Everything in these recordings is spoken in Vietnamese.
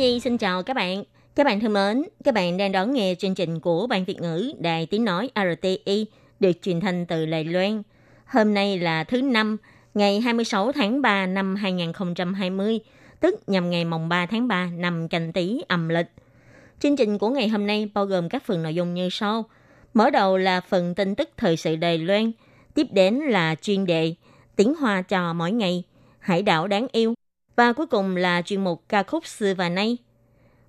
Nhi xin chào các bạn. Các bạn thân mến, các bạn đang đón nghe chương trình của Ban Việt ngữ Đài Tiếng Nói RTI được truyền thanh từ Lài Loan. Hôm nay là thứ Năm, ngày 26 tháng 3 năm 2020, tức nhằm ngày mồng 3 tháng 3 năm canh tí âm lịch. Chương trình của ngày hôm nay bao gồm các phần nội dung như sau. Mở đầu là phần tin tức thời sự Đài Loan, tiếp đến là chuyên đề tiếng hoa cho mỗi ngày, hải đảo đáng yêu, và cuối cùng là chuyên mục ca khúc xưa và nay.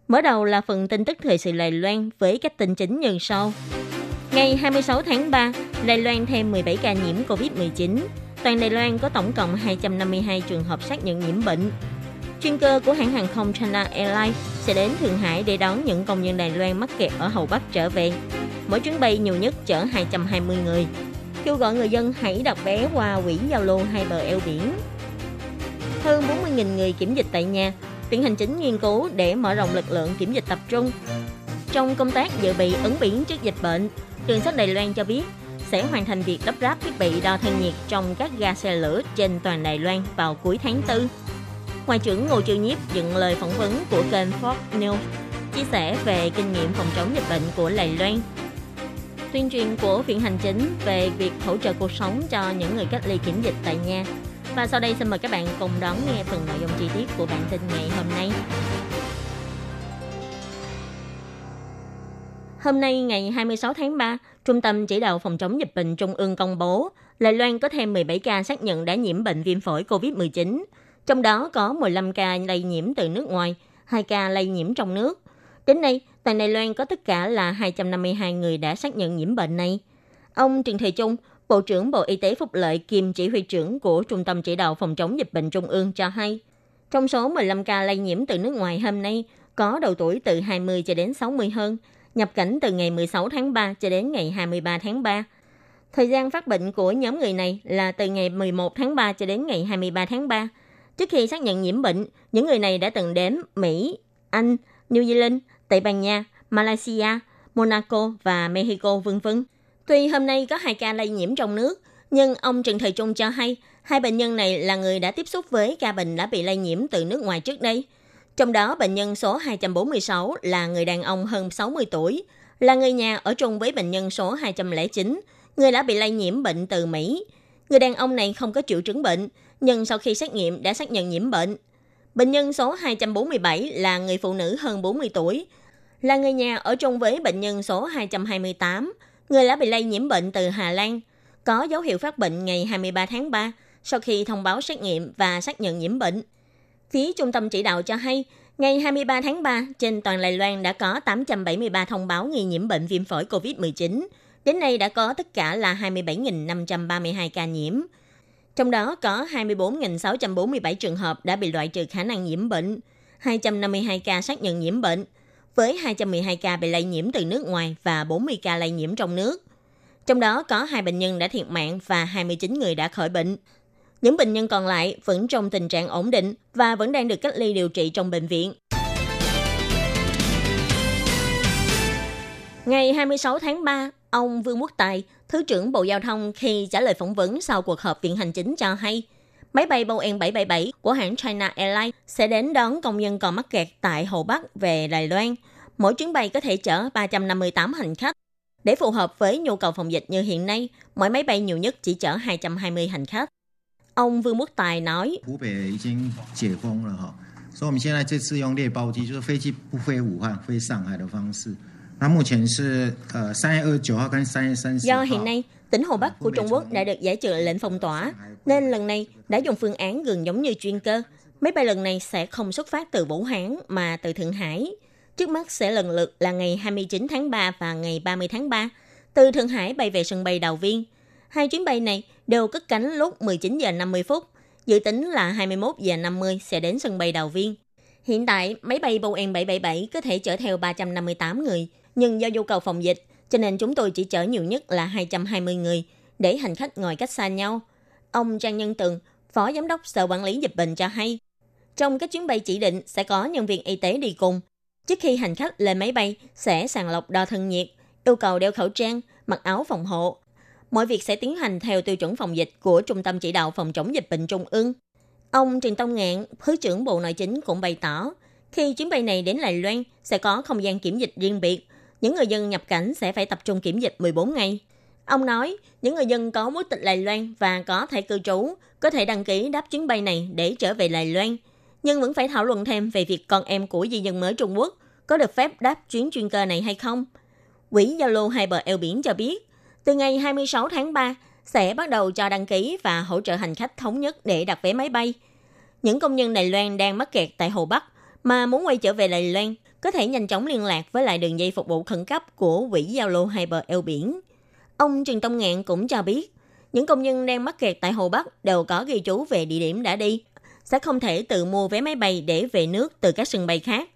Mở đầu là phần tin tức thời sự Đài Loan với các tin chính như sau. Ngày 26 tháng 3, Đài Loan thêm 17 ca nhiễm COVID-19. Toàn Đài Loan có tổng cộng 252 trường hợp xác nhận nhiễm bệnh. Chuyên cơ của hãng hàng không China Airlines sẽ đến Thượng Hải để đón những công nhân Đài Loan mắc kẹt ở Hậu Bắc trở về. Mỗi chuyến bay nhiều nhất chở 220 người. Kêu gọi người dân hãy đặt vé qua quỹ giao lưu hai bờ eo biển. Hơn 40.000 người kiểm dịch tại nhà, Viện Hành Chính nghiên cứu để mở rộng lực lượng kiểm dịch tập trung. Trong công tác dự bị ứng biến trước dịch bệnh, Trường sách Đài Loan cho biết sẽ hoàn thành việc lắp ráp thiết bị đo thân nhiệt trong các ga xe lửa trên toàn Đài Loan vào cuối tháng 4. Ngoại trưởng Ngô Trương Nhiếp dựng lời phỏng vấn của kênh Fox News, chia sẻ về kinh nghiệm phòng chống dịch bệnh của Đài Loan. Tuyên truyền của Viện Hành Chính về việc hỗ trợ cuộc sống cho những người cách ly kiểm dịch tại nhà. Và sau đây xin mời các bạn cùng đón nghe phần nội dung chi tiết của bản tin ngày hôm nay. Hôm nay ngày 26 tháng 3, Trung tâm Chỉ đạo Phòng chống dịch bệnh Trung ương công bố Đài Loan có thêm 17 ca xác nhận đã nhiễm bệnh viêm phổi COVID-19. Trong đó có 15 ca lây nhiễm từ nước ngoài, 2 ca lây nhiễm trong nước. Đến nay, tại Đài Loan có tất cả là 252 người đã xác nhận nhiễm bệnh này. Ông Trần Thị Trung, Bộ trưởng Bộ Y tế Phúc Lợi kiêm chỉ huy trưởng của Trung tâm Chỉ đạo Phòng chống dịch bệnh Trung ương cho hay, trong số 15 ca lây nhiễm từ nước ngoài hôm nay, có độ tuổi từ 20 cho đến 60 hơn, nhập cảnh từ ngày 16 tháng 3 cho đến ngày 23 tháng 3. Thời gian phát bệnh của nhóm người này là từ ngày 11 tháng 3 cho đến ngày 23 tháng 3. Trước khi xác nhận nhiễm bệnh, những người này đã từng đến Mỹ, Anh, New Zealand, Tây Ban Nha, Malaysia, Monaco và Mexico vân vân. Tuy hôm nay có hai ca lây nhiễm trong nước, nhưng ông Trần Thời Trung cho hay hai bệnh nhân này là người đã tiếp xúc với ca bệnh đã bị lây nhiễm từ nước ngoài trước đây. Trong đó bệnh nhân số 246 là người đàn ông hơn 60 tuổi, là người nhà ở chung với bệnh nhân số 209, người đã bị lây nhiễm bệnh từ Mỹ. Người đàn ông này không có triệu chứng bệnh, nhưng sau khi xét nghiệm đã xác nhận nhiễm bệnh. Bệnh nhân số 247 là người phụ nữ hơn 40 tuổi, là người nhà ở chung với bệnh nhân số 228, người đã bị lây nhiễm bệnh từ Hà Lan, có dấu hiệu phát bệnh ngày 23 tháng 3 sau khi thông báo xét nghiệm và xác nhận nhiễm bệnh. Phía trung tâm chỉ đạo cho hay, ngày 23 tháng 3, trên toàn Đài Loan đã có 873 thông báo nghi nhiễm bệnh viêm phổi COVID-19. Đến nay đã có tất cả là 27.532 ca nhiễm. Trong đó có 24.647 trường hợp đã bị loại trừ khả năng nhiễm bệnh, 252 ca xác nhận nhiễm bệnh, với 212 ca bị lây nhiễm từ nước ngoài và 40 ca lây nhiễm trong nước. Trong đó có hai bệnh nhân đã thiệt mạng và 29 người đã khỏi bệnh. Những bệnh nhân còn lại vẫn trong tình trạng ổn định và vẫn đang được cách ly điều trị trong bệnh viện. Ngày 26 tháng 3, ông Vương Quốc Tài, Thứ trưởng Bộ Giao thông khi trả lời phỏng vấn sau cuộc họp viện hành chính cho hay, máy bay Boeing 777 của hãng China Airlines sẽ đến đón công nhân còn mắc kẹt tại Hồ Bắc về Đài Loan. Mỗi chuyến bay có thể chở 358 hành khách. Để phù hợp với nhu cầu phòng dịch như hiện nay, mỗi máy bay nhiều nhất chỉ chở 220 hành khách. Ông Vương Quốc Tài nói, 湖北已经解封了哈，所以我们现在这次用猎包机，就是飞机不飞武汉，飞上海的方式。那目前是呃三月二十九号跟三月三十 do 号。 hiện nay tỉnh Hồ Bắc của Trung Quốc đã được giải trừ lệnh phong tỏa, nên lần này đã dùng phương án gần giống như chuyên cơ. Máy bay lần này sẽ không xuất phát từ Vũ Hán mà từ Thượng Hải. Trước mắt sẽ lần lượt là ngày 29 tháng 3 và ngày 30 tháng 3, từ Thượng Hải bay về sân bay Đào Viên. Hai chuyến bay này đều cất cánh lúc 19 giờ 50 phút, dự tính là 21 giờ 50 sẽ đến sân bay Đào Viên. Hiện tại, máy bay Boeing 777 có thể chở theo 358 người, nhưng do nhu cầu phòng dịch, cho nên chúng tôi chỉ chở nhiều nhất là 220 người, để hành khách ngồi cách xa nhau. Ông Trang Nhân Tường, Phó Giám đốc Sở Quản lý Dịch bệnh cho hay, trong các chuyến bay chỉ định sẽ có nhân viên y tế đi cùng. Trước khi hành khách lên máy bay sẽ sàng lọc đo thân nhiệt, yêu cầu đeo khẩu trang, mặc áo phòng hộ. Mọi việc sẽ tiến hành theo tiêu chuẩn phòng dịch của Trung tâm Chỉ đạo Phòng chống dịch bệnh Trung ương. Ông Trần Tông Ngạn, Thứ trưởng Bộ Nội chính cũng bày tỏ, khi chuyến bay này đến Đài Loan sẽ có không gian kiểm dịch riêng biệt. Những người dân nhập cảnh sẽ phải tập trung kiểm dịch 14 ngày. Ông nói, những người dân có quốc tịch Đài Loan và có thể cư trú có thể đăng ký đáp chuyến bay này để trở về Đài Loan, nhưng vẫn phải thảo luận thêm về việc con em của di dân mới Trung Quốc có được phép đáp chuyến chuyên cơ này hay không. Quỹ giao lưu hai bờ eo biển cho biết, từ ngày 26 tháng 3 sẽ bắt đầu cho đăng ký và hỗ trợ hành khách thống nhất để đặt vé máy bay. Những công nhân Đài Loan đang mắc kẹt tại Hồ Bắc mà muốn quay trở về Đài Loan có thể nhanh chóng liên lạc với lại đường dây phục vụ khẩn cấp của Quỹ giao lưu hai bờ eo biển. Ông Trần Tông Ngạn cũng cho biết, những công nhân đang mắc kẹt tại Hồ Bắc đều có ghi chú về địa điểm đã đi, sẽ không thể tự mua vé máy bay để về nước từ các sân bay khác.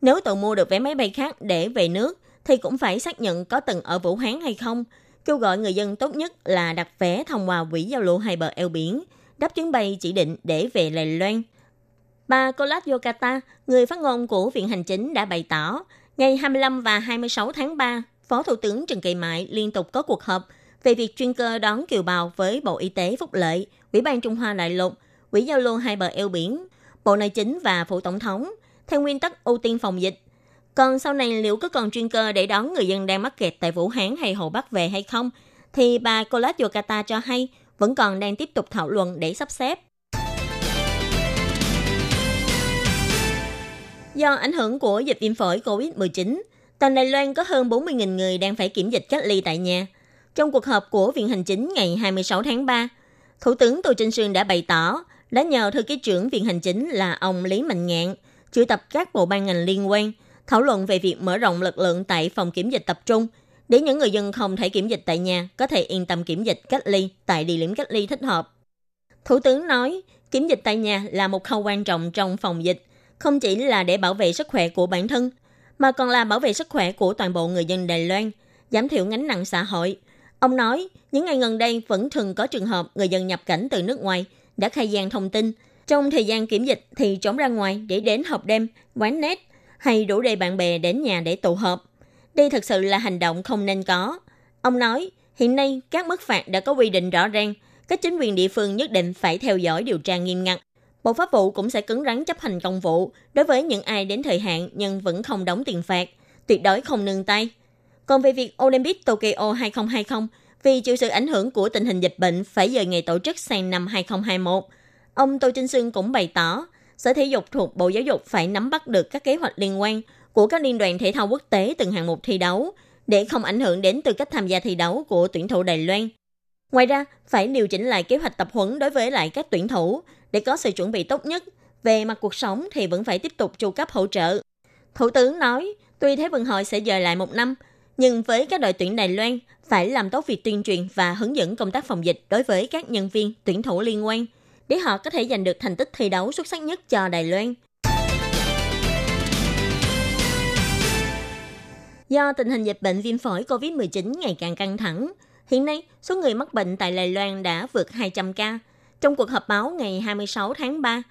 Nếu tự mua được vé máy bay khác để về nước, thì cũng phải xác nhận có từng ở Vũ Hán hay không. Kêu gọi người dân tốt nhất là đặt vé thông qua quỹ giao lưu hai bờ eo biển, đáp chuyến bay chỉ định để về Đài Loan. Bà Colas Yokata, người phát ngôn của Viện Hành Chính đã bày tỏ, ngày 25 và 26 tháng 3, Phó Thủ tướng Trần Kỳ Mại liên tục có cuộc họp về việc chuyên cơ đón kiều bào với Bộ Y tế Phúc Lợi, Ủy ban Trung Hoa Đại lục, Quỹ giao lưu hai bờ eo biển, Bộ Nội chính và phủ Tổng thống, theo nguyên tắc ưu tiên phòng dịch. Còn sau này liệu có còn chuyên cơ để đón người dân đang mắc kẹt tại Vũ Hán hay Hồ Bắc về hay không, thì bà Colas Yokata cho hay vẫn còn đang tiếp tục thảo luận để sắp xếp. Do ảnh hưởng của dịch viêm phổi COVID-19, toàn Đài Loan có hơn 40.000 người đang phải kiểm dịch cách ly tại nhà. Trong cuộc họp của Viện Hành Chính ngày 26 tháng 3, Thủ tướng Tô Trinh Sương đã bày tỏ đã nhờ thư ký trưởng Viện Hành Chính là ông Lý Mạnh Ngạn triệu tập các bộ ban ngành liên quan thảo luận về việc mở rộng lực lượng tại phòng kiểm dịch tập trung để những người dân không thể kiểm dịch tại nhà có thể yên tâm kiểm dịch cách ly tại địa điểm cách ly thích hợp. Thủ tướng nói, kiểm dịch tại nhà là một khâu quan trọng trong phòng dịch, không chỉ là để bảo vệ sức khỏe của bản thân, mà còn là bảo vệ sức khỏe của toàn bộ người dân Đài Loan, giảm thiểu gánh nặng xã hội. Ông nói, những ngày gần đây vẫn thường có trường hợp người dân nhập cảnh từ nước ngoài đã khai gian thông tin. Trong thời gian kiểm dịch thì trốn ra ngoài để đến họp đêm, quán nét hay rủ đầy bạn bè đến nhà để tụ họp. Đây thật sự là hành động không nên có. Ông nói, hiện nay các mức phạt đã có quy định rõ ràng, các chính quyền địa phương nhất định phải theo dõi điều tra nghiêm ngặt. Bộ Pháp vụ cũng sẽ cứng rắn chấp hành công vụ đối với những ai đến thời hạn nhưng vẫn không đóng tiền phạt, tuyệt đối không nương tay. Còn về việc Olympic Tokyo 2020, vì chịu sự ảnh hưởng của tình hình dịch bệnh phải dời ngày tổ chức sang năm 2021, ông Tô Trinh Sương cũng bày tỏ, Sở Thể dục thuộc Bộ Giáo dục phải nắm bắt được các kế hoạch liên quan của các liên đoàn thể thao quốc tế từng hạng mục thi đấu để không ảnh hưởng đến tư cách tham gia thi đấu của tuyển thủ Đài Loan. Ngoài ra, phải điều chỉnh lại kế hoạch tập huấn đối với lại các tuyển thủ để có sự chuẩn bị tốt nhất. Về mặt cuộc sống thì vẫn phải tiếp tục chu cấp hỗ trợ. Thủ tướng nói, tuy Thế vận hội sẽ dời lại một năm, nhưng với các đội tuyển Đài Loan phải làm tốt việc tuyên truyền và hướng dẫn công tác phòng dịch đối với các nhân viên, tuyển thủ liên quan, để họ có thể giành được thành tích thi đấu xuất sắc nhất cho Đài Loan. Do tình hình dịch bệnh viêm phổi COVID-19 ngày càng căng thẳng, hiện nay số người mắc bệnh tại Đài Loan đã vượt 200 ca. Trong cuộc họp báo ngày 26 tháng 3,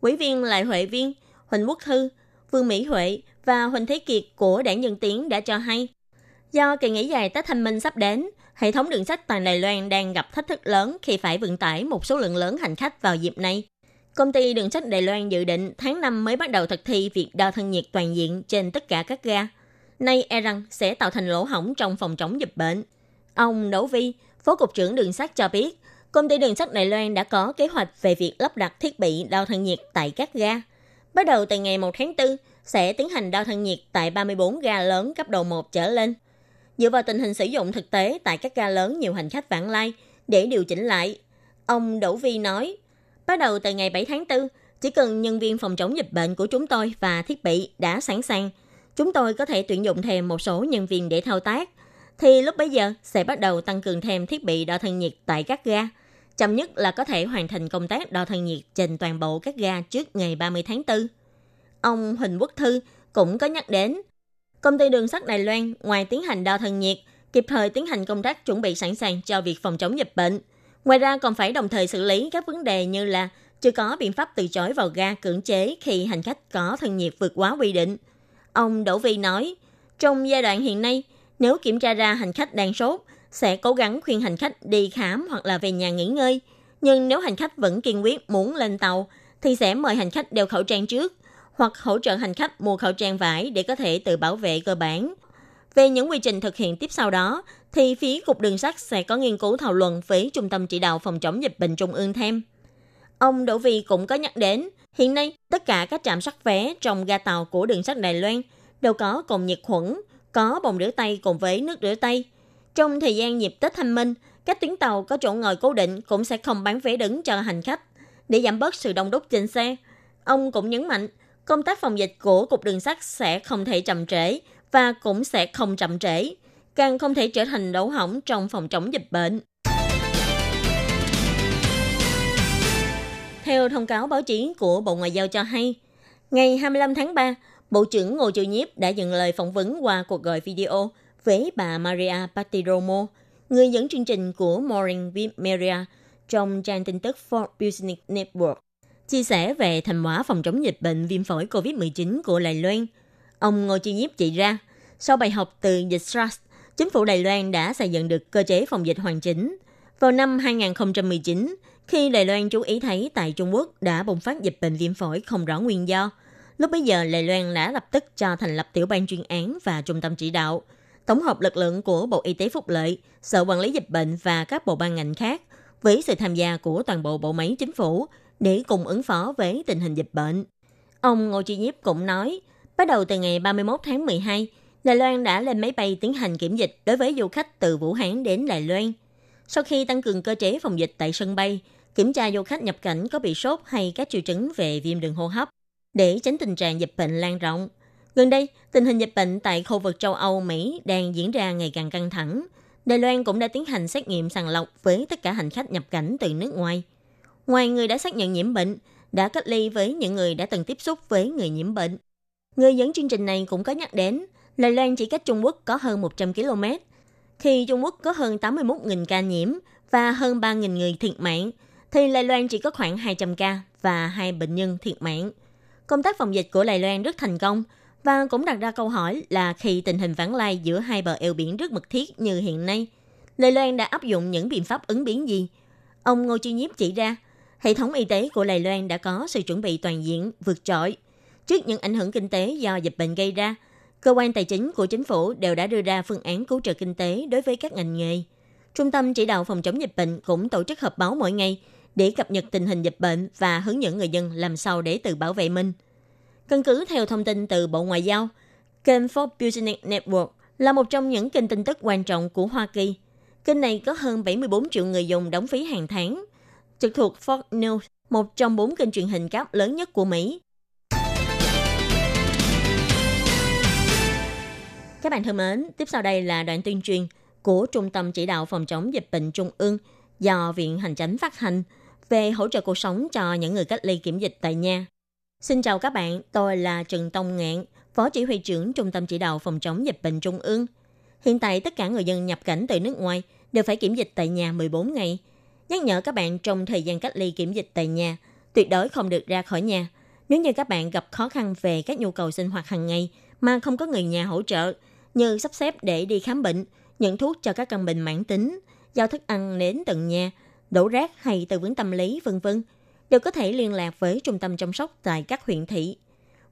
Ủy viên Lại Huệ Viên, Huỳnh Quốc Thư, Vương Mỹ Huệ và Huỳnh Thế Kiệt của Đảng dân Tiến đã cho hay, do kỳ nghỉ dài Tết Thanh Minh sắp đến, hệ thống đường sắt toàn Đài Loan đang gặp thách thức lớn khi phải vận tải một số lượng lớn hành khách vào dịp này. Công ty đường sắt Đài Loan dự định tháng 5 mới bắt đầu thực thi việc đo thân nhiệt toàn diện trên tất cả các ga. Nay e rằng sẽ tạo thành lỗ hổng trong phòng chống dịch bệnh. Ông Đỗ Vi, Phó Cục trưởng Đường sắt cho biết, công ty đường sắt Đài Loan đã có kế hoạch về việc lắp đặt thiết bị đo thân nhiệt tại các ga. Bắt đầu từ ngày 1 tháng 4, sẽ tiến hành đo thân nhiệt tại 34 ga lớn cấp độ 1 trở lên. Dựa vào tình hình sử dụng thực tế tại các ga lớn nhiều hành khách vãng lai để điều chỉnh lại. Ông Đỗ Vi nói, bắt đầu từ ngày 7 tháng 4, chỉ cần nhân viên phòng chống dịch bệnh của chúng tôi và thiết bị đã sẵn sàng, chúng tôi có thể tuyển dụng thêm một số nhân viên để thao tác, thì lúc bấy giờ sẽ bắt đầu tăng cường thêm thiết bị đo thân nhiệt tại các ga. Chậm nhất là có thể hoàn thành công tác đo thân nhiệt trên toàn bộ các ga trước ngày 30 tháng 4. ông Huỳnh Quốc Thư cũng có nhắc đến. Công ty đường sắt Đài Loan ngoài tiến hành đo thân nhiệt, kịp thời tiến hành công tác chuẩn bị sẵn sàng cho việc phòng chống dịch bệnh. Ngoài ra còn phải đồng thời xử lý các vấn đề như là chưa có biện pháp từ chối vào ga cưỡng chế khi hành khách có thân nhiệt vượt quá quy định. Ông Đỗ Vi nói, trong giai đoạn hiện nay, nếu kiểm tra ra hành khách đang sốt, sẽ cố gắng khuyên hành khách đi khám hoặc là về nhà nghỉ ngơi. Nhưng nếu hành khách vẫn kiên quyết muốn lên tàu, thì sẽ mời hành khách đeo khẩu trang trước, hoặc hỗ trợ hành khách mua khẩu trang vải để có thể tự bảo vệ cơ bản. Về những quy trình thực hiện tiếp sau đó, thì phía Cục Đường sắt sẽ có nghiên cứu thảo luận với Trung tâm Chỉ đạo Phòng chống dịch bệnh Trung ương thêm. Ông Đỗ Vi cũng có nhắc đến, hiện nay tất cả các trạm sắt vé trong ga tàu của đường sắt Đài Loan đều có cồn nhiệt khuẩn, có bồn rửa tay cùng với nước rửa tay. Trong thời gian dịp Tết Thanh Minh, các tuyến tàu có chỗ ngồi cố định cũng sẽ không bán vé đứng cho hành khách để giảm bớt sự đông đúc trên xe. Ông cũng nhấn mạnh, công tác phòng dịch của Cục Đường sắt sẽ không thể chậm trễ và cũng sẽ không chậm trễ, càng không thể trở thành đấu hỏng trong phòng chống dịch bệnh. Theo thông cáo báo chí của Bộ Ngoại giao cho hay, ngày 25 tháng 3, Bộ trưởng Ngô Triệu Nhiếp đã dừng lời phỏng vấn qua cuộc gọi video với bà Maria Patiromo, người dẫn chương trình của Morning with Maria trong trang tin tức For Business Network, chia sẻ về thành quả phòng chống dịch bệnh viêm phổi COVID-19 của Đài Loan. Ông Ngô Chi Nhiếp chỉ ra, sau bài học từ dịch SARS, chính phủ Đài Loan đã xây dựng được cơ chế phòng dịch hoàn chỉnh. Vào năm 2019, khi Đài Loan chú ý thấy tại Trung Quốc đã bùng phát dịch bệnh viêm phổi không rõ nguyên do, lúc bấy giờ Đài Loan đã lập tức cho thành lập tiểu ban chuyên án và trung tâm chỉ đạo, tổng hợp lực lượng của Bộ Y tế Phúc lợi, Sở Quản lý Dịch bệnh và các bộ ban ngành khác với sự tham gia của toàn bộ bộ máy chính phủ để cùng ứng phó với tình hình dịch bệnh. Ông Ngô Chi Nhiếp cũng nói, bắt đầu từ ngày 31 tháng 12, Đài Loan đã lên máy bay tiến hành kiểm dịch đối với du khách từ Vũ Hán đến Đài Loan. Sau khi tăng cường cơ chế phòng dịch tại sân bay, kiểm tra du khách nhập cảnh có bị sốt hay các triệu chứng về viêm đường hô hấp để tránh tình trạng dịch bệnh lan rộng. Gần đây, tình hình dịch bệnh tại khu vực châu Âu, Mỹ đang diễn ra ngày càng căng thẳng. Đài Loan cũng đã tiến hành xét nghiệm sàng lọc với tất cả hành khách nhập cảnh từ nước ngoài. Ngoài người đã xác nhận nhiễm bệnh, đã cách ly với những người đã từng tiếp xúc với người nhiễm bệnh. Người dẫn chương trình này cũng có nhắc đến, Đài Loan chỉ cách Trung Quốc có hơn 100 km. Khi Trung Quốc có hơn 81.000 ca nhiễm và hơn 3.000 người thiệt mạng, thì Đài Loan chỉ có khoảng 200 ca và hai bệnh nhân thiệt mạng. Công tác phòng dịch của Đài Loan rất thành công và cũng đặt ra câu hỏi là khi tình hình vãng lai giữa hai bờ eo biển rất mật thiết như hiện nay, Lê Loan đã áp dụng những biện pháp ứng biến gì? Ông Ngô Chi Nhiếp chỉ ra, hệ thống y tế của Đài Loan đã có sự chuẩn bị toàn diện, vượt trội. Trước những ảnh hưởng kinh tế do dịch bệnh gây ra, cơ quan tài chính của chính phủ đều đã đưa ra phương án cứu trợ kinh tế đối với các ngành nghề. Trung tâm chỉ đạo phòng chống dịch bệnh cũng tổ chức họp báo mỗi ngày để cập nhật tình hình dịch bệnh và hướng dẫn người dân làm sao để tự bảo vệ mình. Căn cứ theo thông tin từ Bộ Ngoại giao, kênh Fox Business Network là một trong những kênh tin tức quan trọng của Hoa Kỳ. Kênh này có hơn 74 triệu người dùng đóng phí hàng tháng, trực thuộc Fox News, một trong bốn kênh truyền hình cáp lớn nhất của Mỹ. Các bạn thân mến, tiếp sau đây là đoạn tuyên truyền của Trung tâm Chỉ đạo Phòng chống dịch bệnh Trung ương do Viện Hành Chánh phát hành về hỗ trợ cuộc sống cho những người cách ly kiểm dịch tại nhà. Xin chào các bạn, tôi là Trần Tông Ngạn, Phó Chỉ huy trưởng Trung tâm Chỉ đạo Phòng chống dịch bệnh Trung ương. Hiện tại tất cả người dân nhập cảnh từ nước ngoài đều phải kiểm dịch tại nhà 14 ngày. Nhắc nhở các bạn trong thời gian cách ly kiểm dịch tại nhà, tuyệt đối không được ra khỏi nhà. Nếu như các bạn gặp khó khăn về các nhu cầu sinh hoạt hàng ngày mà không có người nhà hỗ trợ, như sắp xếp để đi khám bệnh, nhận thuốc cho các căn bệnh mãn tính, giao thức ăn đến tận nhà, đổ rác hay tư vấn tâm lý, vân vân đều có thể liên lạc với trung tâm chăm sóc tại các huyện thị.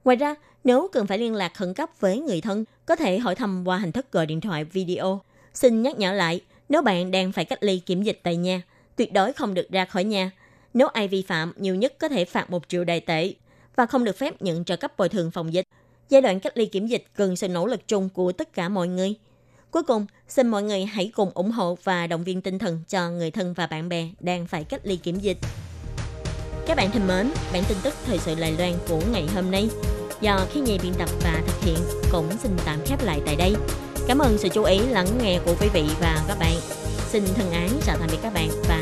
Ngoài ra, nếu cần phải liên lạc khẩn cấp với người thân, có thể hỏi thăm qua hình thức gọi điện thoại video. Xin nhắc nhở lại, nếu bạn đang phải cách ly kiểm dịch tại nhà, tuyệt đối không được ra khỏi nhà. Nếu ai vi phạm, nhiều nhất có thể phạt một triệu đài tệ và không được phép nhận trợ cấp bồi thường phòng dịch. Giai đoạn cách ly kiểm dịch cần sự nỗ lực chung của tất cả mọi người. Cuối cùng, xin mọi người hãy cùng ủng hộ và động viên tinh thần cho người thân và bạn bè đang phải cách ly kiểm dịch. Các bạn thân mến, bản tin tức thời sự Lài Loan của ngày hôm nay do khi nhì biên tập và thực hiện cũng xin tạm khép lại tại đây. Cảm ơn sự chú ý lắng nghe của quý vị và các bạn. Xin thân ái chào tạm biệt các bạn và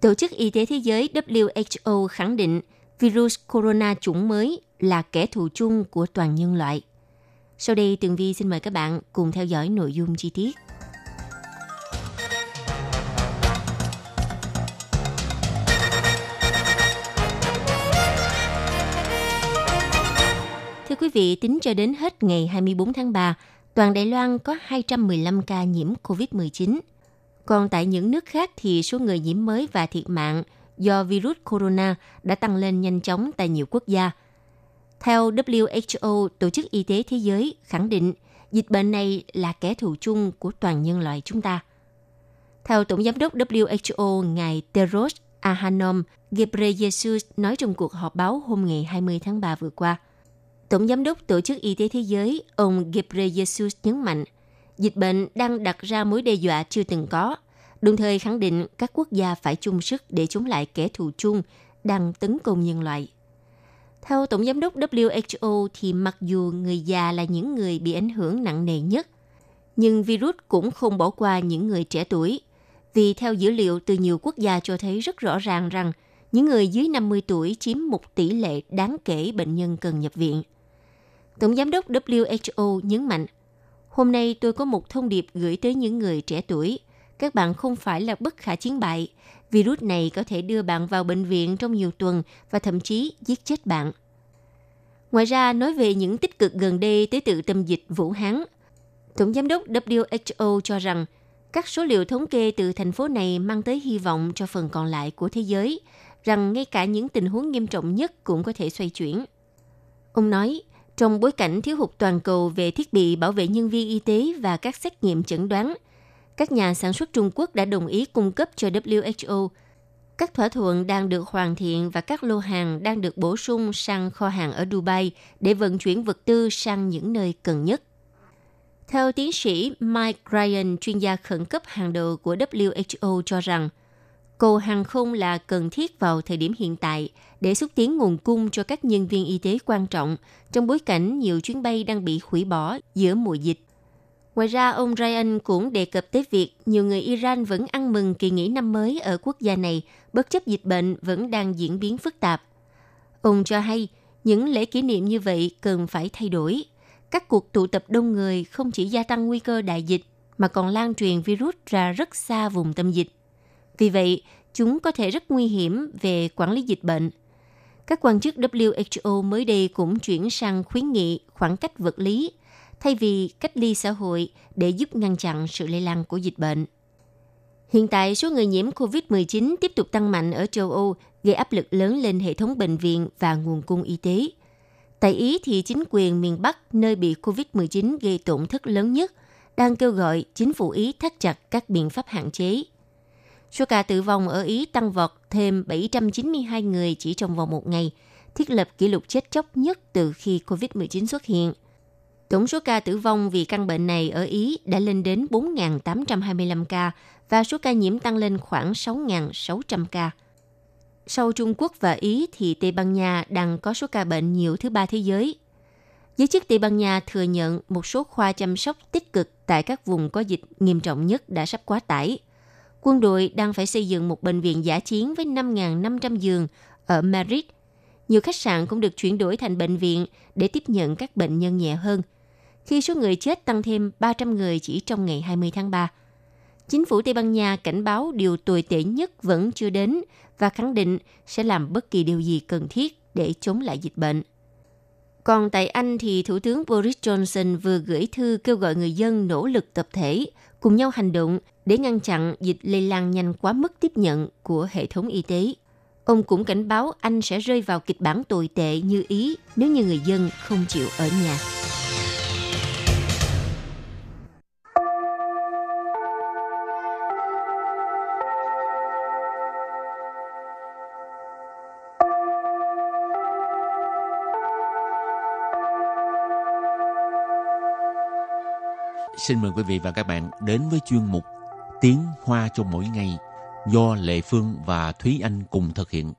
Tổ chức Y tế Thế giới WHO khẳng định virus corona chủng mới là kẻ thù chung của toàn nhân loại. Sau đây, Tường Vi xin mời các bạn cùng theo dõi nội dung chi tiết. Thưa quý vị, tính cho đến hết ngày 24 tháng 3, toàn Đài Loan có 215 ca nhiễm COVID-19. Còn tại những nước khác thì số người nhiễm mới và thiệt mạng do virus corona đã tăng lên nhanh chóng tại nhiều quốc gia. Theo WHO, Tổ chức Y tế Thế giới khẳng định dịch bệnh này là kẻ thù chung của toàn nhân loại chúng ta. Theo Tổng Giám đốc WHO, Ngài Teros ahanom Ghebreyesus nói trong cuộc họp báo hôm ngày 20 tháng 3 vừa qua – Tổng Giám đốc Tổ chức Y tế Thế giới, ông Ghebreyesus nhấn mạnh, dịch bệnh đang đặt ra mối đe dọa chưa từng có, đồng thời khẳng định các quốc gia phải chung sức để chống lại kẻ thù chung đang tấn công nhân loại. Theo Tổng Giám đốc WHO thì mặc dù người già là những người bị ảnh hưởng nặng nề nhất, nhưng virus cũng không bỏ qua những người trẻ tuổi. Vì theo dữ liệu từ nhiều quốc gia cho thấy rất rõ ràng rằng những người dưới 50 tuổi chiếm một tỷ lệ đáng kể bệnh nhân cần nhập viện – Tổng giám đốc WHO nhấn mạnh, hôm nay tôi có một thông điệp gửi tới những người trẻ tuổi. Các bạn không phải là bất khả chiến bại. Virus này có thể đưa bạn vào bệnh viện trong nhiều tuần và thậm chí giết chết bạn. Ngoài ra, nói về những tích cực gần đây tới tự tâm dịch Vũ Hán, Tổng giám đốc WHO cho rằng các số liệu thống kê từ thành phố này mang tới hy vọng cho phần còn lại của thế giới, rằng ngay cả những tình huống nghiêm trọng nhất cũng có thể xoay chuyển. Ông nói, trong bối cảnh thiếu hụt toàn cầu về thiết bị bảo vệ nhân viên y tế và các xét nghiệm chẩn đoán, các nhà sản xuất Trung Quốc đã đồng ý cung cấp cho WHO. Các thỏa thuận đang được hoàn thiện và các lô hàng đang được bổ sung sang kho hàng ở Dubai để vận chuyển vật tư sang những nơi cần nhất. Theo tiến sĩ Mike Ryan, chuyên gia khẩn cấp hàng đầu của WHO cho rằng, cầu hàng không là cần thiết vào thời điểm hiện tại để xúc tiến nguồn cung cho các nhân viên y tế quan trọng trong bối cảnh nhiều chuyến bay đang bị hủy bỏ giữa mùa dịch. Ngoài ra, ông Ryan cũng đề cập tới việc nhiều người Iran vẫn ăn mừng kỳ nghỉ năm mới ở quốc gia này, bất chấp dịch bệnh vẫn đang diễn biến phức tạp. Ông cho hay, những lễ kỷ niệm như vậy cần phải thay đổi. Các cuộc tụ tập đông người không chỉ gia tăng nguy cơ đại dịch, mà còn lan truyền virus ra rất xa vùng tâm dịch. Vì vậy, chúng có thể rất nguy hiểm về quản lý dịch bệnh. Các quan chức WHO mới đây cũng chuyển sang khuyến nghị khoảng cách vật lý thay vì cách ly xã hội để giúp ngăn chặn sự lây lan của dịch bệnh. Hiện tại, số người nhiễm COVID-19 tiếp tục tăng mạnh ở châu Âu, gây áp lực lớn lên hệ thống bệnh viện và nguồn cung y tế. Tại Ý thì chính quyền miền Bắc, nơi bị COVID-19 gây tổn thất lớn nhất, đang kêu gọi chính phủ Ý thắt chặt các biện pháp hạn chế Số ca tử vong ở Ý tăng vọt thêm 792 người chỉ trong vòng một ngày, thiết lập kỷ lục chết chóc nhất từ khi COVID-19 xuất hiện. Tổng số ca tử vong vì căn bệnh này ở Ý đã lên đến 4.825 ca và số ca nhiễm tăng lên khoảng 6.600 ca. Sau Trung Quốc và Ý thì Tây Ban Nha đang có số ca bệnh nhiều thứ ba thế giới. Giới chức Tây Ban Nha thừa nhận một số khoa chăm sóc tích cực tại các vùng có dịch nghiêm trọng nhất đã sắp quá tải – quân đội đang phải xây dựng một bệnh viện giả chiến với 5.500 giường ở Madrid. Nhiều khách sạn cũng được chuyển đổi thành bệnh viện để tiếp nhận các bệnh nhân nhẹ hơn, khi số người chết tăng thêm 300 người chỉ trong ngày 20 tháng 3. Chính phủ Tây Ban Nha cảnh báo điều tồi tệ nhất vẫn chưa đến và khẳng định sẽ làm bất kỳ điều gì cần thiết để chống lại dịch bệnh. Còn tại Anh thì Thủ tướng Boris Johnson vừa gửi thư kêu gọi người dân nỗ lực tập thể, cùng nhau hành động để ngăn chặn dịch lây lan nhanh quá mức tiếp nhận của hệ thống y tế. Ông cũng cảnh báo Anh sẽ rơi vào kịch bản tồi tệ như Ý nếu như người dân không chịu ở nhà. Xin mời quý vị và các bạn đến với chuyên mục Tiếng Hoa cho mỗi ngày do Lệ Phương và Thúy Anh cùng thực hiện.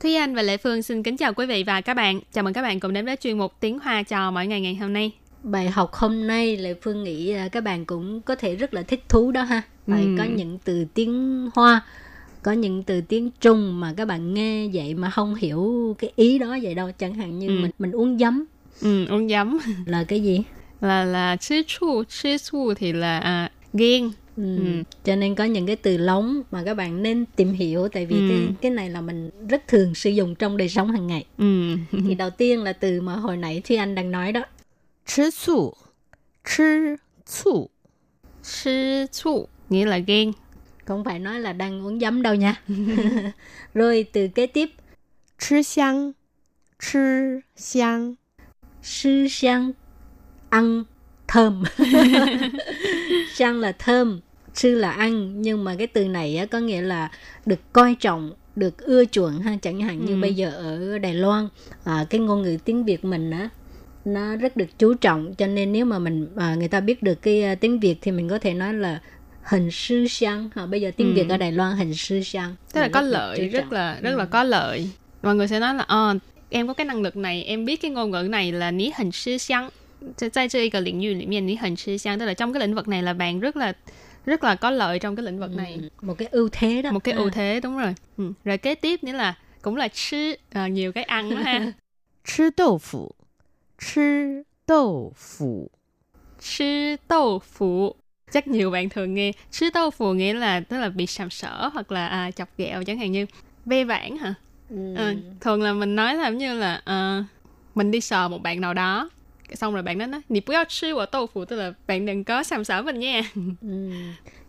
Thúy Anh và Lệ Phương xin kính chào quý vị và các bạn. Chào mừng các bạn cùng đến với chuyên mục Tiếng Hoa cho mỗi ngày ngày hôm nay. Bài học hôm nay Lệ Phương nghĩ à, các bạn cũng có thể rất là thích thú đó ha. Tại Ừ. có những từ tiếng Hoa, có những từ tiếng trung mà các bạn nghe vậy mà không hiểu cái ý đó vậy đâu chẳng hạn như ừ. mình mình uống giấm ừ, uống giấm là cái gì là là chê chu chê chu thì là à, ghen Ừ. ừ. cho nên có những cái từ lóng mà các bạn nên tìm hiểu tại vì ừ. cái cái này là mình rất thường sử dụng trong đời sống hàng ngày ừ. thì đầu tiên là từ mà hồi nãy Thúy Anh đang nói đó chứ chù chứ chù chứ chù nghĩa là ghen không phải nói là đang uống giấm đâu nha. Rồi từ kế tiếp. Chứ xiang chứ xiang. Sư xiang ăn thơm. Xiang là thơm sư là ăn. Nhưng mà cái từ này á, có nghĩa là được coi trọng được ưa chuộng ha. Chẳng hạn như ừ. bây giờ ở Đài Loan à, cái ngôn ngữ tiếng Việt mình á nó rất được chú trọng. Cho nên nếu mà mình à, người ta biết được cái uh, tiếng Việt thì mình có thể nói là hình sư sang ha, bây giờ tiếng ừ. việt ở đài loan hình sư sang tức là có lợi rất là rất là ừ. có lợi. Mọi người sẽ nói là à, em có cái năng lực này em biết cái ngôn ngữ này là ní hình sư sang tại cái lĩnh vực này ní hình sư sang tức là trong cái lĩnh vực này là bạn rất là rất là có lợi trong cái lĩnh vực ừ. này. Ừ. một cái ưu thế đó. Một cái ừ. ưu thế đúng rồi. Ừ. rồi kế tiếp nữa là cũng là chứ à, ờ, nhiều cái ăn ha. Chứ đậu phụ chứ đậu phụ chứ đậu phụ chắc nhiều bạn thường nghe chứ đau phù nghĩa là tức là bị sàm sỡ hoặc là à, chọc ghẹo chẳng hạn như bê vãn hả ừ. à, thường là mình nói là như là à, mình đi sờ một bạn nào đó xong rồi bạn đó nói nì bùyao chi wa tô phụ tức là bạn đừng có sàm sỡ mình nha ừ.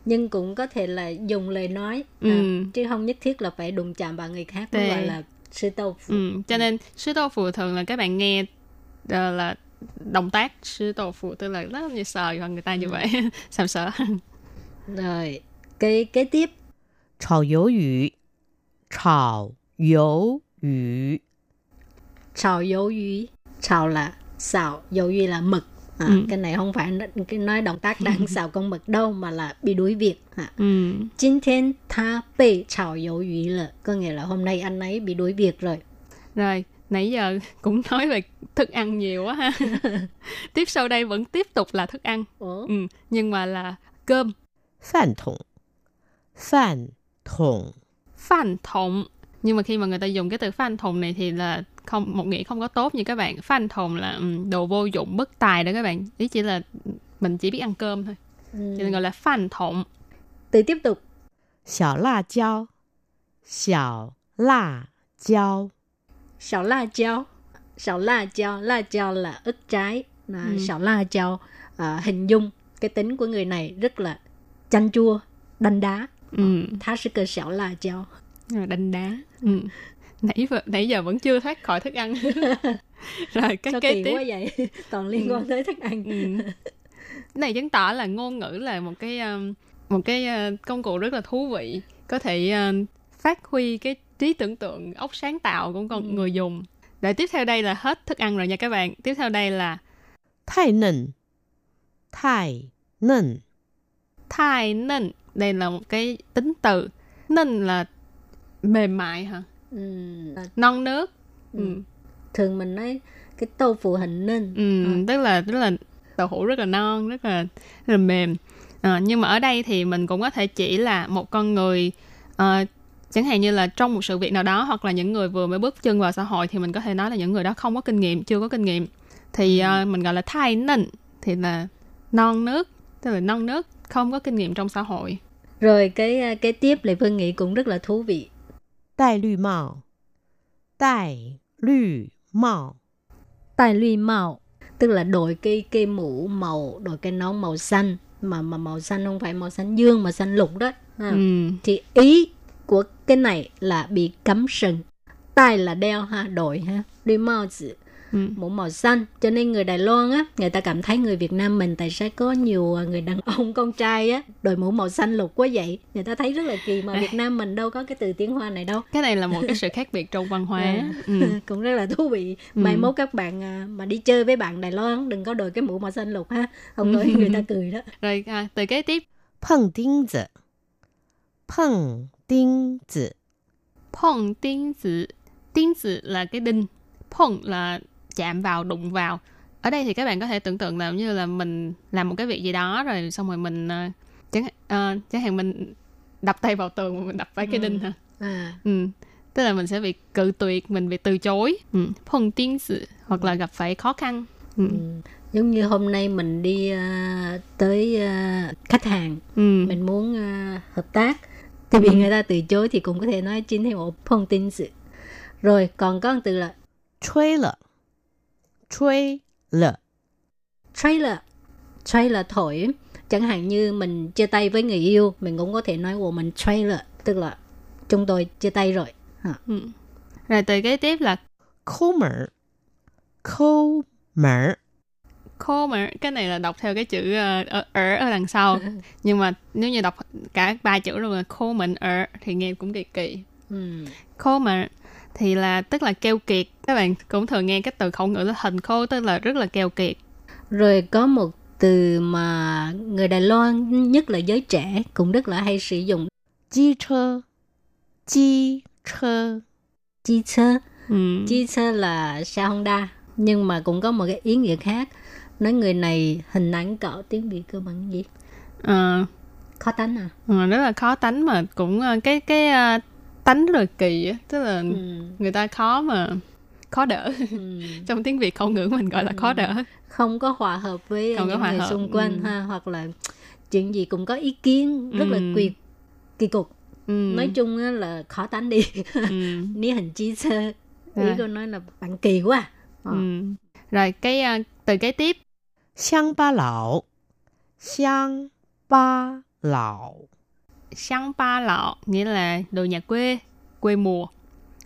nhưng cũng có thể là dùng lời nói à, chứ không nhất thiết là phải đụng chạm vào người khác mới gọi là sư tô phụ ừ. cho ừ. nên sư tô phụ thường là các bạn nghe ờ, là động tác sư tổ phụ tức là rất như sợ vào người ta như ừ. vậy. Sàm sợ. Rồi cái kế tiếp. Chào yếu yu chào yếu yu chào yếu yu chào là xào yếu yu là mực. À, ừ. cái này không phải cái nói động tác đang xào con mực đâu mà là bị đuổi việc. À. ừ. Chính thiên tha bị chào yếu yu là có nghĩa là hôm nay anh ấy bị đuổi việc rồi. Rồi nãy giờ cũng nói về thức ăn nhiều quá ha. Tiếp sau đây vẫn tiếp tục là thức ăn. Ừ. Ừ, nhưng mà là cơm. Phản thùng. Phản thùng. Phản thùng. Nhưng mà khi mà người ta dùng cái từ phản thùng này thì là không một nghĩa không có tốt như các bạn. Phản thùng là um, đồ vô dụng bất tài đó các bạn. Ý chỉ là mình chỉ biết ăn cơm thôi. Ừ. nên gọi là phản thùng. Từ tiếp tục. Xào la chao. Xào la chao. 小辣椒，小辣椒， Sảo la chao Sảo la chao La chao là ức trái là Ừ. Sảo la chao à, Hình dung cái tính của người này rất là chanh chua Đanh đá ừ. Thá sức cơ sảo la chao Rồi đánh đá ừ. nãy vừa- nãy giờ vẫn chưa thoát khỏi thức ăn rồi cái Sao kế kỳ tiếp quá vậy Toàn liên quan tới thức ăn Ừ. cái này chứng tỏ là ngôn ngữ là một cái um, một cái uh, công cụ rất là thú vị có thể um, phát huy cái trí tưởng tượng óc sáng tạo của con ừ. người dùng để tiếp theo đây là hết thức ăn rồi nha các bạn tiếp theo đây là thai nần thai nần thai nần đây là một cái tính từ nần là mềm mại hả ừ. non nước ừ. Ừ. thường mình nói cái tô phụ hình nên ừ, ừ. tức là tức là tàu hũ rất là non rất là, rất là mềm à, nhưng mà ở đây thì mình cũng có thể chỉ là một con người uh, chẳng hạn như là trong một sự việc nào đó hoặc là những người vừa mới bước chân vào xã hội thì mình có thể nói là những người đó không có kinh nghiệm chưa có kinh nghiệm. Thì uh, mình gọi là thai nịnh thì là non nước tức là non nước không có kinh nghiệm trong xã hội. Rồi cái ờ, cái tiếp Lệ Phương nghĩ cũng rất là thú vị. Tài lụy mạo. Tài lụy mạo. Tài lụy mạo Tức là đội cái cái mũ màu đội cái nón màu xanh Mà mà màu xanh không phải màu xanh dương Mà xanh lục đó ừ. Thì ý của cái này là bị cấm sừng. Tai là đeo ha đội ha đi mao tử Ừ. mũ màu xanh cho nên người Đài Loan á người ta cảm thấy người Việt Nam mình tại sao có nhiều à, người đàn ông con trai á đội mũ màu xanh lục quá vậy? Người ta thấy rất là kỳ mà Việt Nam mình đâu có cái từ tiếng Hoa này đâu. Cái này là một cái sự khác biệt trong văn hóa. À. ừ. cũng rất là thú vị. Mai mốt các bạn à, mà đi chơi với bạn Đài Loan đừng có đội cái mũ màu xanh lục ha. Không nói người ta cười đó. Rồi à, từ kế tiếp. 碰钉子，碰钉子， phong tiếng tử tiếng tử là cái đinh phong là chạm vào đụng vào ở đây thì các bạn có thể tưởng tượng là như là mình làm một cái việc gì đó rồi xong rồi mình ờ, chẳng uh, chẳng hạn mình đập tay vào tường mà mình đập phải cái đinh hả à ừ. tức là mình sẽ bị cự tuyệt mình bị từ chối ừ. phong tiếng tử hoặc là gặp phải khó khăn ừ. ừ. giống như hôm nay mình đi à, tới à, khách hàng Ừ. mình muốn à, hợp tác thì bị người ta từ chối thì cũng có thể nói chính thêm phong tin sự. Rồi còn có từ là trailer. Trailer. Trailer. Trailer thổi. Chẳng hạn như mình chia tay với người yêu mình cũng có thể nói của mình trailer tức là chúng tôi chia tay rồi. Ha. Ừ. rồi từ kế tiếp là comer. Comer khô Comer cái này là đọc theo cái chữ ờ, ở ở, ở đằng sau. Nhưng mà nếu như đọc cả ba chữ luôn là Comer ở thì nghe cũng kỳ kỳ. Khô Comer thì là tức là keo kiệt. Các bạn cũng thường nghe cái từ khẩu ngữ là hình khô tức là rất là keo kiệt. Rồi có một từ mà người Đài Loan nhất là giới trẻ cũng rất là hay sử dụng. Chi chơ. Chi chơ. Chi chơ. Chi chơ là xe Honda nhưng mà cũng có một cái ý nghĩa khác nói người này hình ảnh cỡ tiếng Việt cơ bằng gì Ờ, khó tánh à ờ, rất là khó tánh mà cũng ờ, cái cái ờ, tánh rất là kỳ á tức là ừ. người ta khó mà khó đỡ Ừ. trong tiếng việt khẩu ngữ mình gọi là khó đỡ không có hòa hợp với Không có những hòa người hợp, xung quanh ừ. ha hoặc là chuyện gì cũng có ý kiến rất là Ừ. kỳ kỳ cục ừ. nói chung là khó tánh đi ừ. ní hình chi chơ ý Rồi. cô nói là bạn kỳ quá Ờ. Ừ. rồi cái từ kế tiếp 乡巴佬，乡巴佬， Xăng ba lọ nghĩa là đồ nhà quê, quê mùa.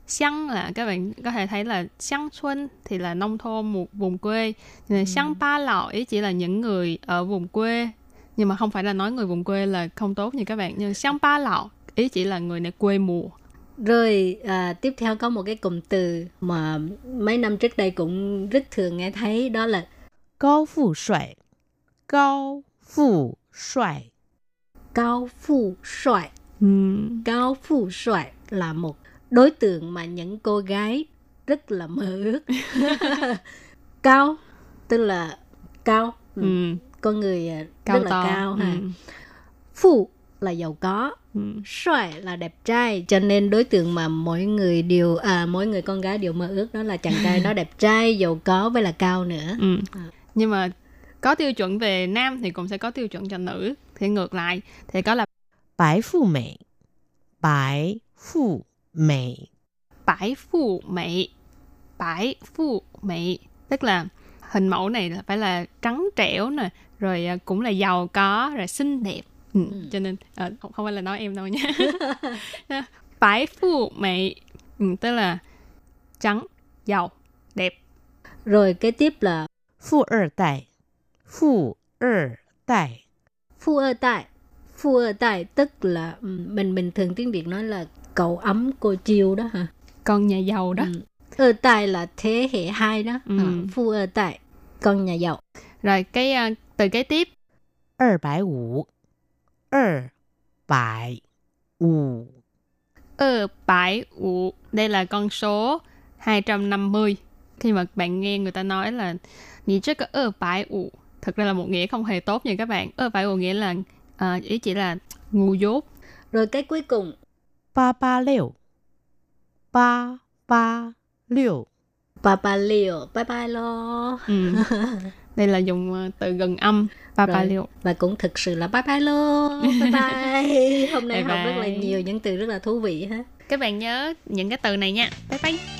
Xăng là các bạn có thể thấy là xăng xuân thì là nông thôn một vùng quê. Ừ. Xăng ba lọ ý chỉ là những người ở vùng quê. Nhưng mà không phải là nói người vùng quê là không tốt như các bạn. Nhưng xăng ba lọ ý chỉ là người này quê mùa. rồi à, tiếp theo có một cái cụm từ mà mấy năm trước đây cũng rất thường nghe thấy đó là 高富帅，高富帅， cao phu xoài Ừ. cao phu xoài là một đối tượng mà những cô gái rất là mơ ước cao tức là cao ừ. Ừ. con người à, Cao rất là to. cao ha Ừ. phu là giàu có Ừ. xoài là đẹp trai cho nên đối tượng mà mỗi người đều à mỗi người con gái đều mơ ước đó là chàng trai nó đẹp trai giàu có với là cao nữa Ừ. À. nhưng mà có tiêu chuẩn về nam thì cũng sẽ có tiêu chuẩn cho nữ. Thì ngược lại thì có là bái phụ mỹ bái phụ mỹ bái phụ mỹ bái phụ mỹ tức là hình mẫu này là phải là trắng trẻo nè rồi à, cũng là giàu có rồi xinh đẹp. Ừ. ừ. cho nên à, không, phải là nói em đâu nha. Bái phụ mỹ ừ, tức là trắng giàu đẹp. Rồi kế tiếp là 富二代，富二代， phu ơ tại phu ơ tại tức là ừ, mình bình thường tiếng việt nói là cậu ấm cô chiêu đó hả con nhà giàu đó Ừ. ơ tại là thế hệ hai đó Ừ. Ờ, phu ơ tại con nhà giàu rồi cái à, từ kế tiếp 二百五，二百五， ơ bãi ụ đây là con số 250 khi mà bạn nghe người ta nói là nghĩ chắc có ơ bãi ụ thực ra là một nghĩa không hề tốt nha các bạn ơ bãi ụ nghĩa là à, ý chỉ là ngu dốt rồi cái cuối cùng 八八六，八八六， Papa Leo bye bye lo ừ. đây là dùng ờ, từ gần âm papa Rồi. liệu và cũng thực sự là bye bye lo bye bye hôm nay Bye học rất là bye. nhiều những từ rất là thú vị ha các bạn nhớ những cái từ này nha bye bye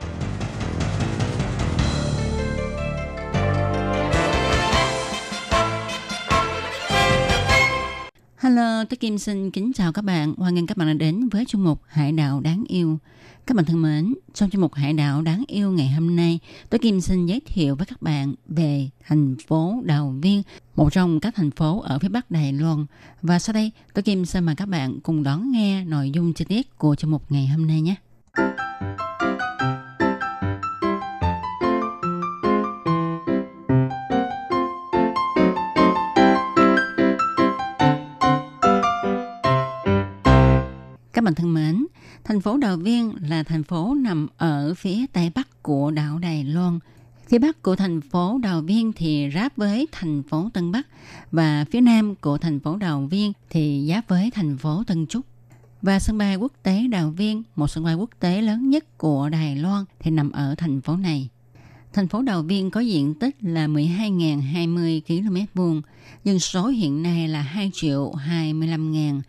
Hello, tôi Kim xin kính chào các bạn. Hoan nghênh các bạn đã đến với chương mục Hải đảo đáng yêu. Các bạn thân mến, trong chương mục Hải đảo đáng yêu ngày hôm nay, tôi Kim xin giới thiệu với các bạn về thành phố Đào Viên, một trong các thành phố ở phía Bắc Đài Loan. Và sau đây, tôi Kim xin mời các bạn cùng đón nghe nội dung chi tiết của chương mục ngày hôm nay nhé. Các bạn thân mến, thành phố Đào Viên là thành phố nằm ở phía tây bắc của đảo Đài Loan. Phía bắc của thành phố Đào Viên thì giáp với thành phố Tân Bắc và phía nam của thành phố Đào Viên thì giáp với thành phố Tân Trúc. Và sân bay quốc tế Đào Viên, một sân bay quốc tế lớn nhất của Đài Loan thì nằm ở thành phố này. Thành phố Đào Viên có diện tích là 12.020 km vuông, dân số hiện nay là 2 triệu 25 ngàn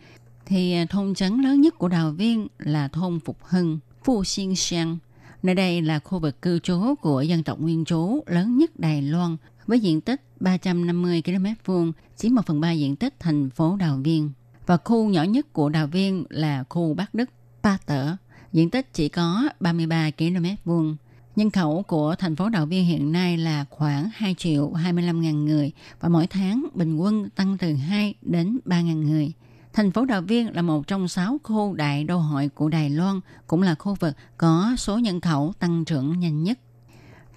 thì à, thôn trấn lớn nhất của Đào Viên là thôn Phục Hưng, Phu Xiên Sang. Nơi đây là khu vực cư trú của dân tộc nguyên trú lớn nhất Đài Loan với diện tích 350 km vuông, chiếm 1 phần 3 diện tích thành phố Đào Viên. Và khu nhỏ nhất của Đào Viên là khu Bắc Đức, Pa Tở, diện tích chỉ có 33 km vuông. Nhân khẩu của thành phố Đào Viên hiện nay là khoảng 2 triệu 25 ngàn người và mỗi tháng bình quân tăng từ 2 đến 3 ngàn người. Thành phố Đào Viên là một trong sáu khu đại đô hội của Đài Loan, cũng là khu vực có số nhân khẩu tăng trưởng nhanh nhất.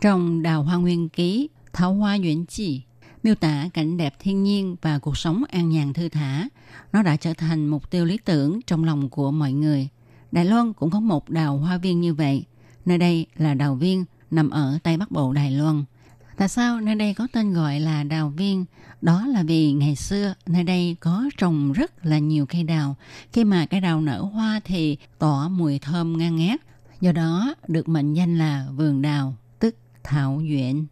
Trong Đào Hoa Nguyên Ký, Thảo Hoa Duyện Chỉ, miêu tả cảnh đẹp thiên nhiên và cuộc sống an nhàn thư thả. Nó đã trở thành mục tiêu lý tưởng trong lòng của mọi người. Đài Loan cũng có một đào hoa viên như vậy. Nơi đây là đào viên nằm ở Tây Bắc Bộ Đài Loan. Tại sao nơi đây có tên gọi là đào viên? Đó là vì ngày xưa nơi đây có trồng rất là nhiều cây đào. Khi mà cây đào nở hoa thì tỏa mùi thơm ngang ngát. Do đó được mệnh danh là vườn đào, tức thảo duyện.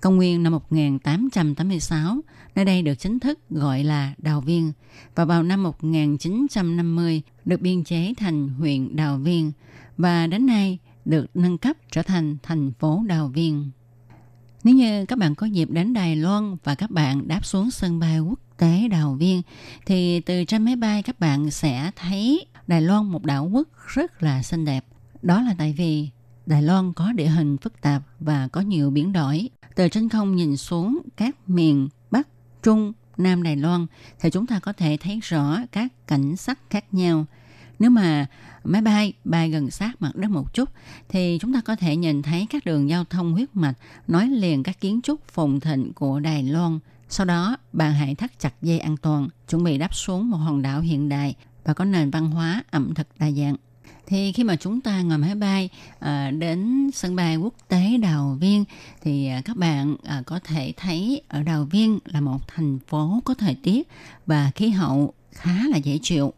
Công nguyên năm 1886, nơi đây được chính thức gọi là Đào Viên và vào năm 1950 được biên chế thành huyện Đào Viên và đến nay được nâng cấp trở thành thành phố Đào Viên. Nếu như các bạn có dịp đến Đài Loan và các bạn đáp xuống sân bay quốc tế Đào Viên thì từ trên máy bay các bạn sẽ thấy Đài Loan một đảo quốc rất là xinh đẹp. Đó là tại vì Đài Loan có địa hình phức tạp và có nhiều biến đổi. Từ trên không nhìn xuống các miền Bắc, Trung, Nam Đài Loan thì chúng ta có thể thấy rõ các cảnh sắc khác nhau. Nếu mà máy bay bay gần sát mặt đất một chút thì chúng ta có thể nhìn thấy các đường giao thông huyết mạch nối liền các kiến trúc phồn thịnh của Đài Loan. Sau đó, bạn hãy thắt chặt dây an toàn, chuẩn bị đáp xuống một hòn đảo hiện đại và có nền văn hóa ẩm thực đa dạng. Thì khi mà chúng ta ngồi máy bay à, đến sân bay quốc tế Đào Viên thì à, các bạn à, có thể thấy ở Đào Viên là một thành phố có thời tiết và khí hậu khá là dễ chịu.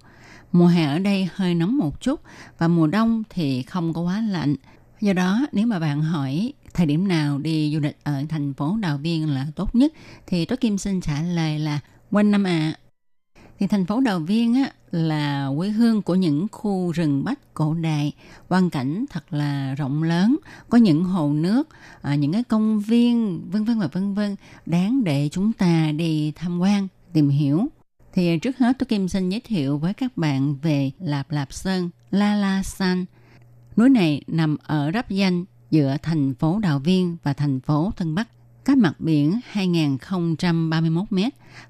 Mùa hè ở đây hơi nóng một chút và mùa đông thì không có quá lạnh. Do đó nếu mà bạn hỏi thời điểm nào đi du lịch ở thành phố Đào Viên là tốt nhất thì Tố Kim xin trả lời là quanh năm ạ. À. Thì thành phố Đào Viên á, là quê hương của những khu rừng bách cổ đại, quang cảnh thật là rộng lớn, có những hồ nước, à, những cái công viên, vân vân và vân vân đáng để chúng ta đi tham quan, tìm hiểu. Thì à, trước hết tôi Kim xin giới thiệu với các bạn về Lạp Lạp Sơn, La La San. Núi này nằm ở rắp danh giữa thành phố Đào Viên và thành phố Tân Bắc, cách mặt biển 2.031 m.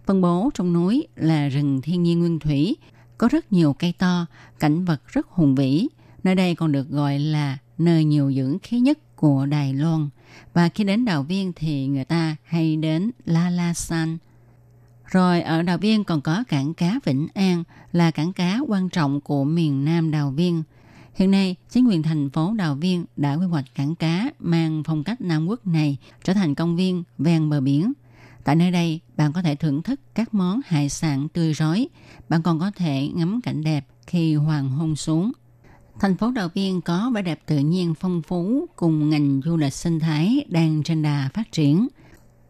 Phân bố trong núi là rừng thiên nhiên nguyên thủy, có rất nhiều cây to, cảnh vật rất hùng vĩ. Nơi đây còn được gọi là nơi nhiều dưỡng khí nhất của Đài Loan. Và khi đến Đào Viên thì người ta hay đến La La San – rồi ở Đào Viên còn có cảng cá Vĩnh An là cảng cá quan trọng của miền Nam Đào Viên. Hiện nay, chính quyền thành phố Đào Viên đã quy hoạch cảng cá mang phong cách Nam Quốc này trở thành công viên ven bờ biển. Tại nơi đây, bạn có thể thưởng thức các món hải sản tươi rói. Bạn còn có thể ngắm cảnh đẹp khi hoàng hôn xuống. Thành phố Đào Viên có vẻ đẹp tự nhiên phong phú cùng ngành du lịch sinh thái đang trên đà phát triển.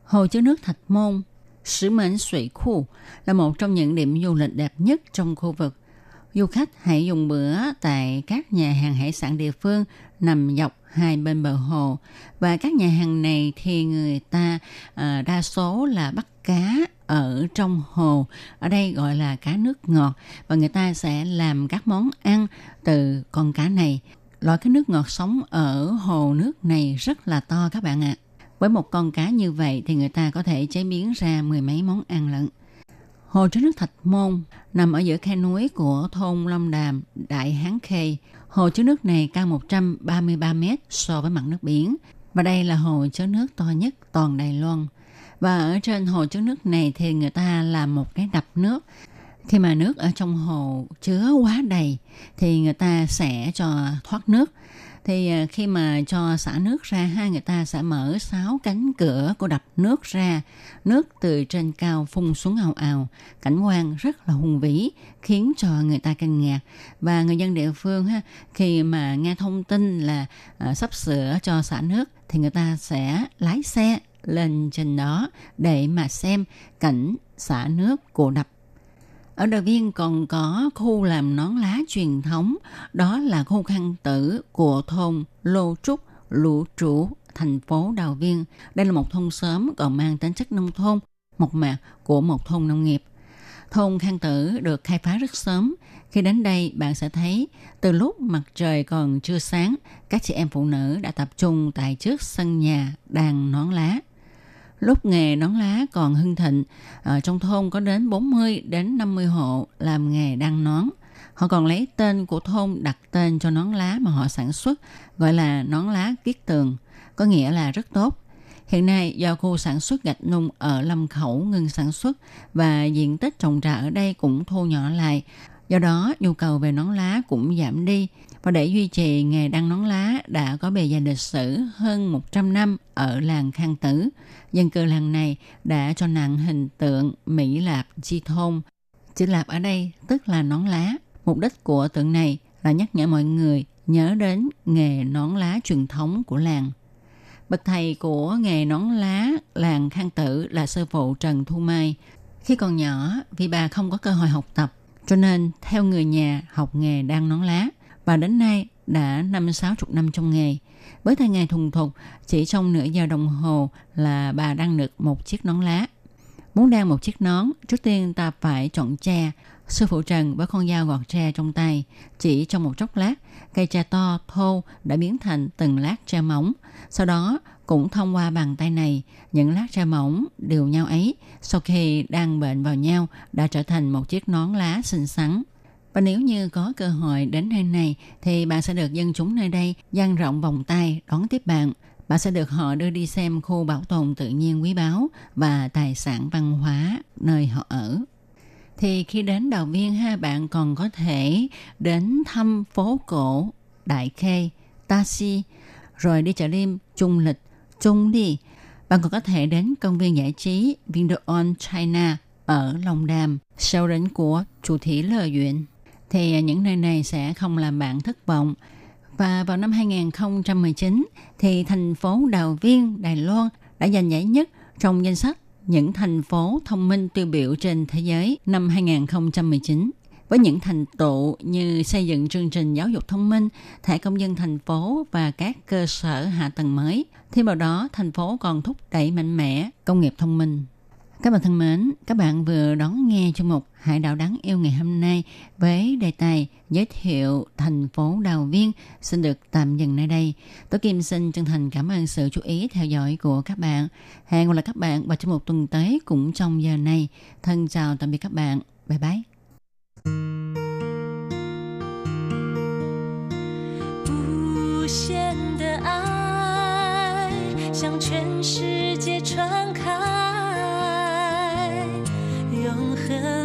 Hồ chứa nước Thạch Môn, Sứ Mệnh Sủy Khu là một trong những điểm du lịch đẹp nhất trong khu vực. Du khách hãy dùng bữa tại các nhà hàng hải sản địa phương nằm dọc hai bên bờ hồ. Và các nhà hàng này thì người ta à, đa số là bắt cá ở trong hồ. Ở đây gọi là cá nước ngọt. Và người ta sẽ làm các món ăn từ con cá này. Loại cái nước ngọt sống ở hồ nước này rất là to các bạn ạ với một con cá như vậy thì người ta có thể chế biến ra mười mấy món ăn lận Hồ chứa nước Thạch Môn nằm ở giữa khe núi của thôn Long Đàm, Đại Hán Khê. Hồ chứa nước này cao 133 mét so với mặt nước biển. Và đây là hồ chứa nước to nhất toàn Đài Loan. Và ở trên hồ chứa nước này thì người ta làm một cái đập nước. Khi mà nước ở trong hồ chứa quá đầy thì người ta sẽ cho thoát nước thì à, khi mà cho xả nước ra hai người ta sẽ mở sáu cánh cửa của đập nước ra. Nước từ trên cao phun xuống ào ào. Cảnh quan rất là hùng vĩ khiến cho người ta kinh ngạc. Và người dân địa phương ha khi mà nghe thông tin là à, sắp sửa cho xả nước thì người ta sẽ lái xe lên trên đó để mà xem cảnh xả nước của đập ở Đào Viên còn có khu làm nón lá truyền thống, đó là khu khăn tử của thôn Lô Trúc, Lũ Trụ, thành phố Đào Viên. Đây là một thôn sớm còn mang tính chất nông thôn, một mặt của một thôn nông nghiệp. Thôn Khang Tử được khai phá rất sớm. Khi đến đây, bạn sẽ thấy từ lúc mặt trời còn chưa sáng, các chị em phụ nữ đã tập trung tại trước sân nhà đàn nón lá. Lúc nghề nón lá còn hưng thịnh, ở trong thôn có đến 40 đến 50 hộ làm nghề đăng nón. Họ còn lấy tên của thôn đặt tên cho nón lá mà họ sản xuất, gọi là nón lá kiết tường, có nghĩa là rất tốt. Hiện nay do khu sản xuất gạch nung ở Lâm Khẩu ngừng sản xuất và diện tích trồng trà ở đây cũng thu nhỏ lại. Do đó nhu cầu về nón lá cũng giảm đi và để duy trì nghề đăng nón lá đã có bề dày lịch sử hơn 100 năm ở làng Khang Tử. Dân cư làng này đã cho nặng hình tượng Mỹ Lạp Chi Thôn. Chữ Lạp ở đây tức là nón lá. Mục đích của tượng này là nhắc nhở mọi người nhớ đến nghề nón lá truyền thống của làng. Bậc thầy của nghề nón lá làng Khang Tử là sư phụ Trần Thu Mai. Khi còn nhỏ, vì bà không có cơ hội học tập, cho nên theo người nhà học nghề đan nón lá và đến nay đã năm sáu chục năm trong nghề. Với tay nghề thuần thục, chỉ trong nửa giờ đồng hồ là bà đang được một chiếc nón lá. Muốn đan một chiếc nón, trước tiên ta phải chọn tre. Sư phụ Trần với con dao gọt tre trong tay, chỉ trong một chốc lát, cây tre to, thô đã biến thành từng lát tre mỏng. Sau đó, cũng thông qua bàn tay này, những lát tre mỏng đều nhau ấy, sau khi đang bệnh vào nhau, đã trở thành một chiếc nón lá xinh xắn. Và nếu như có cơ hội đến nơi này thì bạn sẽ được dân chúng nơi đây dang rộng vòng tay đón tiếp bạn. Bạn sẽ được họ đưa đi xem khu bảo tồn tự nhiên quý báu và tài sản văn hóa nơi họ ở. Thì khi đến Đào Viên ha bạn còn có thể đến thăm phố cổ Đại Khê, Taxi, rồi đi chợ đêm Trung Lịch, Trung đi. Bạn còn có thể đến công viên giải trí Vindeon China ở Long Đàm, sau đến của chủ thị lơ Duyện thì à, những nơi này sẽ không làm bạn thất vọng. Và vào năm 2019 thì thành phố Đào Viên, Đài Loan đã giành giải nhất trong danh sách những thành phố thông minh tiêu biểu trên thế giới năm 2019 với những thành tựu như xây dựng chương trình giáo dục thông minh, thẻ công dân thành phố và các cơ sở hạ tầng mới. Thêm vào đó, thành phố còn thúc đẩy mạnh mẽ công nghiệp thông minh. Các bạn thân mến, các bạn vừa đón nghe chương mục Hải đảo đáng yêu ngày hôm nay với đề tài giới thiệu thành phố Đào Viên xin được tạm dừng nơi đây. Tôi Kim xin chân thành cảm ơn sự chú ý theo dõi của các bạn. Hẹn gặp lại các bạn vào trong một tuần tới cũng trong giờ này. Thân chào tạm biệt các bạn. Bye bye. 不限的爱向全世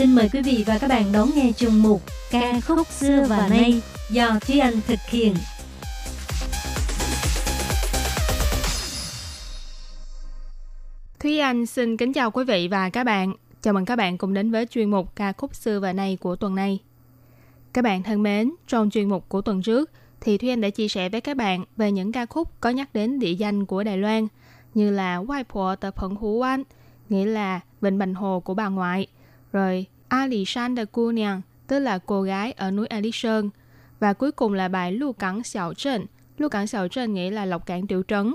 Xin mời quý vị và các bạn đón nghe chương mục Ca khúc xưa và nay do Thúy Anh thực hiện. Thúy Anh xin kính chào quý vị và các bạn. Chào mừng các bạn cùng đến với chuyên mục ca khúc xưa và nay của tuần này. Các bạn thân mến, trong chuyên mục của tuần trước thì Thúy Anh đã chia sẻ với các bạn về những ca khúc có nhắc đến địa danh của Đài Loan như là Wai Phổ Tập Phận Hú Anh, nghĩa là Vịnh Bành Hồ của bà ngoại, rồi Alishan de Cô nàng, tức là cô gái ở núi Alishan. Và cuối cùng là bài Lưu Cảng Xảo Trần. Lưu Cảng Xảo Trần nghĩa là Lộc Cảng Tiểu Trấn.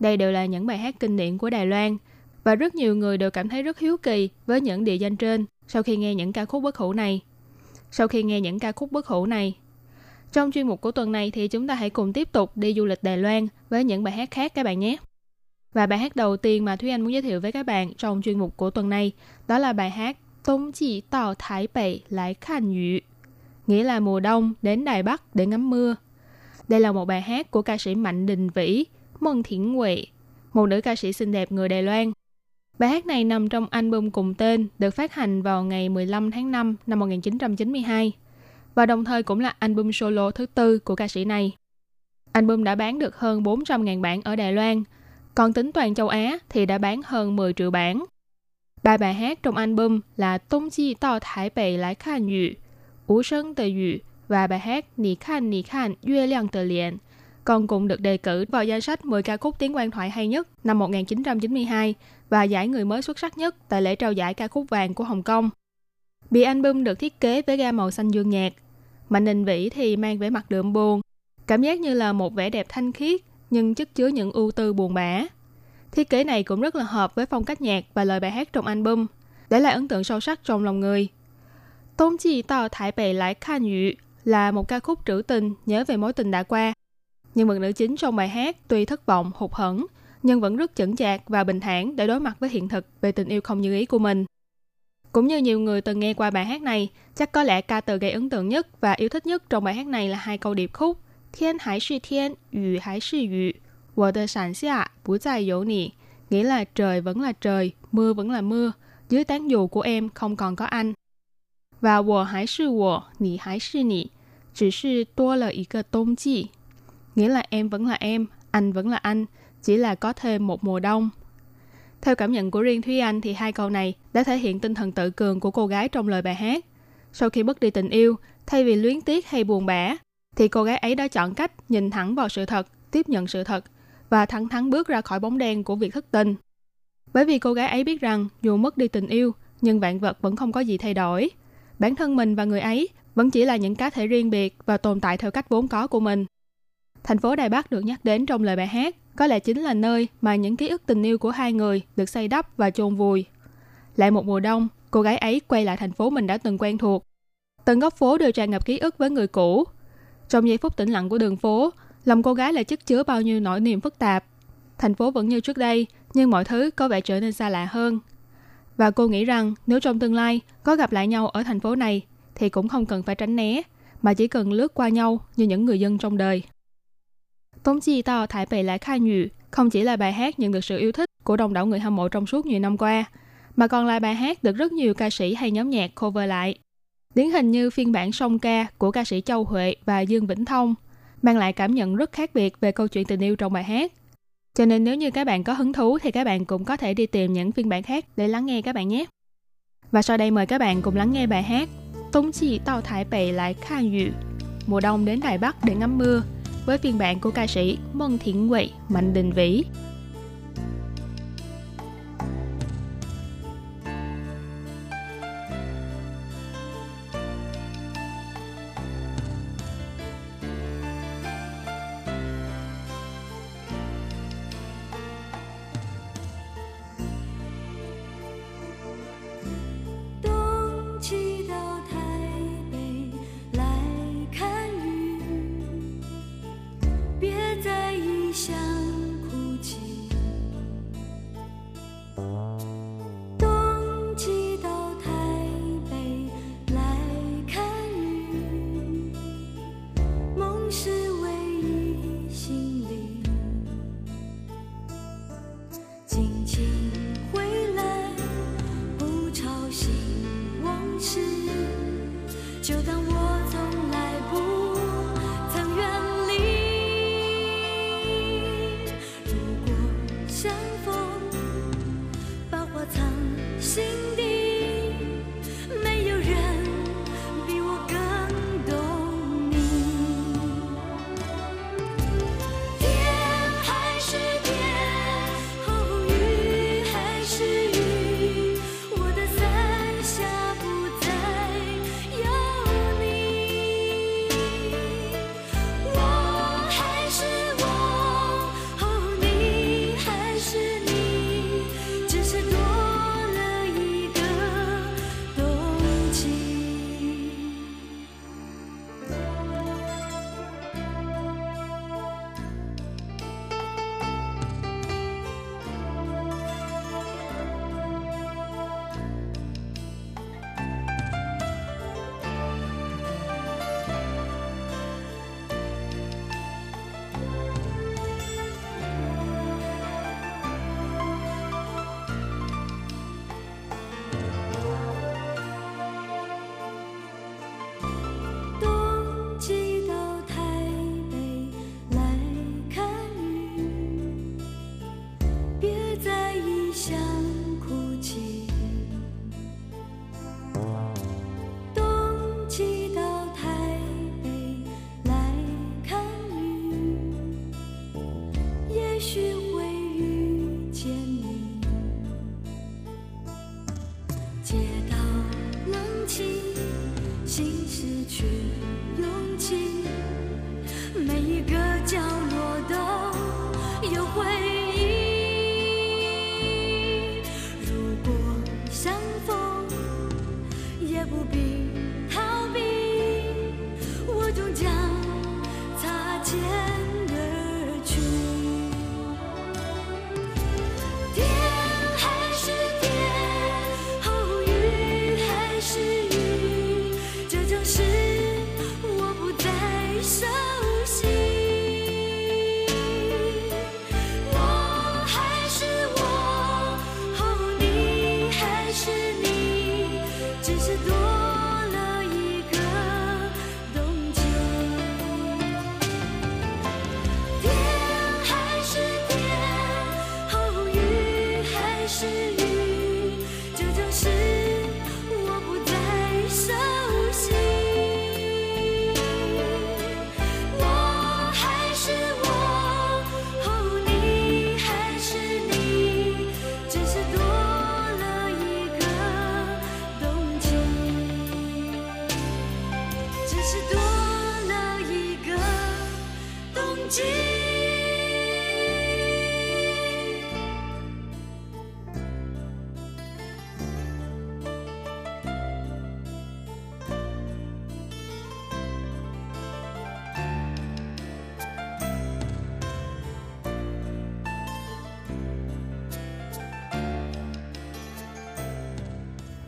Đây đều là những bài hát kinh điển của Đài Loan – và rất nhiều người đều cảm thấy rất hiếu kỳ với những địa danh trên sau khi nghe những ca khúc bất hủ này. Sau khi nghe những ca khúc bất hủ này, trong chuyên mục của tuần này thì chúng ta hãy cùng tiếp tục đi du lịch Đài Loan với những bài hát khác các bạn nhé. Và bài hát đầu tiên mà Thúy Anh muốn giới thiệu với các bạn trong chuyên mục của tuần này đó là bài hát Tông chỉ tàu lại khăn yu, nghĩa là mùa đông đến Đài Bắc để ngắm mưa. Đây là một bài hát của ca sĩ Mạnh Đình Vĩ, Mân Thiển Huệ, một nữ ca sĩ xinh đẹp người Đài Loan Bài hát này nằm trong album cùng tên được phát hành vào ngày 15 tháng 5 năm 1992 và đồng thời cũng là album solo thứ tư của ca sĩ này. Album đã bán được hơn 400.000 bản ở Đài Loan, còn tính toàn châu Á thì đã bán hơn 10 triệu bản. Ba bài hát trong album là Tông Chi Tao Thái Bệ Lái Khan Yu, Ú Sơn Tờ Yu và bài hát Nì Khan Nì Khan Yue Liang Tờ liền, còn cũng được đề cử vào danh sách 10 ca khúc tiếng quan thoại hay nhất năm 1992 và giải người mới xuất sắc nhất tại lễ trao giải ca khúc vàng của Hồng Kông. Bì album được thiết kế với ga màu xanh dương nhạt. Mạnh Đình Vĩ thì mang vẻ mặt đượm buồn, cảm giác như là một vẻ đẹp thanh khiết nhưng chất chứa những ưu tư buồn bã. Thiết kế này cũng rất là hợp với phong cách nhạc và lời bài hát trong album, để lại ấn tượng sâu sắc trong lòng người. Tôn Chi Tao thải Bệ Lại Khan Yu là một ca khúc trữ tình nhớ về mối tình đã qua. Nhân vật nữ chính trong bài hát tuy thất vọng, hụt hẫng nhưng vẫn rất chững chạc và bình thản để đối mặt với hiện thực về tình yêu không như ý của mình. Cũng như nhiều người từng nghe qua bài hát này, chắc có lẽ ca từ gây ấn tượng nhất và yêu thích nhất trong bài hát này là hai câu điệp khúc Thiên hải sư thiên, yu hải sư yu, wo dài dỗ nghĩa là trời vẫn là trời, mưa vẫn là mưa, dưới tán dù của em không còn có anh. Và wo chỉ là ý cơ chi, nghĩa là em vẫn là em, anh vẫn là anh, chỉ là có thêm một mùa đông. Theo cảm nhận của riêng Thúy Anh thì hai câu này đã thể hiện tinh thần tự cường của cô gái trong lời bài hát. Sau khi mất đi tình yêu, thay vì luyến tiếc hay buồn bã, thì cô gái ấy đã chọn cách nhìn thẳng vào sự thật, tiếp nhận sự thật và thẳng thắn bước ra khỏi bóng đen của việc thất tình. Bởi vì cô gái ấy biết rằng dù mất đi tình yêu, nhưng vạn vật vẫn không có gì thay đổi. Bản thân mình và người ấy vẫn chỉ là những cá thể riêng biệt và tồn tại theo cách vốn có của mình. Thành phố Đài Bắc được nhắc đến trong lời bài hát có lẽ chính là nơi mà những ký ức tình yêu của hai người được xây đắp và chôn vùi. Lại một mùa đông, cô gái ấy quay lại thành phố mình đã từng quen thuộc. Từng góc phố đều tràn ngập ký ức với người cũ. Trong giây phút tĩnh lặng của đường phố, lòng cô gái lại chất chứa bao nhiêu nỗi niềm phức tạp. Thành phố vẫn như trước đây, nhưng mọi thứ có vẻ trở nên xa lạ hơn. Và cô nghĩ rằng nếu trong tương lai có gặp lại nhau ở thành phố này thì cũng không cần phải tránh né, mà chỉ cần lướt qua nhau như những người dân trong đời. Tống Chi Tao Thái Bệ Lại Khai Nhụ không chỉ là bài hát nhận được sự yêu thích của đông đảo người hâm mộ trong suốt nhiều năm qua, mà còn là bài hát được rất nhiều ca sĩ hay nhóm nhạc cover lại. Điển hình như phiên bản song ca của ca sĩ Châu Huệ và Dương Vĩnh Thông, mang lại cảm nhận rất khác biệt về câu chuyện tình yêu trong bài hát. Cho nên nếu như các bạn có hứng thú thì các bạn cũng có thể đi tìm những phiên bản khác để lắng nghe các bạn nhé. Và sau đây mời các bạn cùng lắng nghe bài hát Tống Chi Tao Thái Bệ Lại Khan Yu Mùa đông đến Đài Bắc để ngắm mưa với phiên bản của ca sĩ Mân Thiện Huệ, Mạnh Đình Vĩ.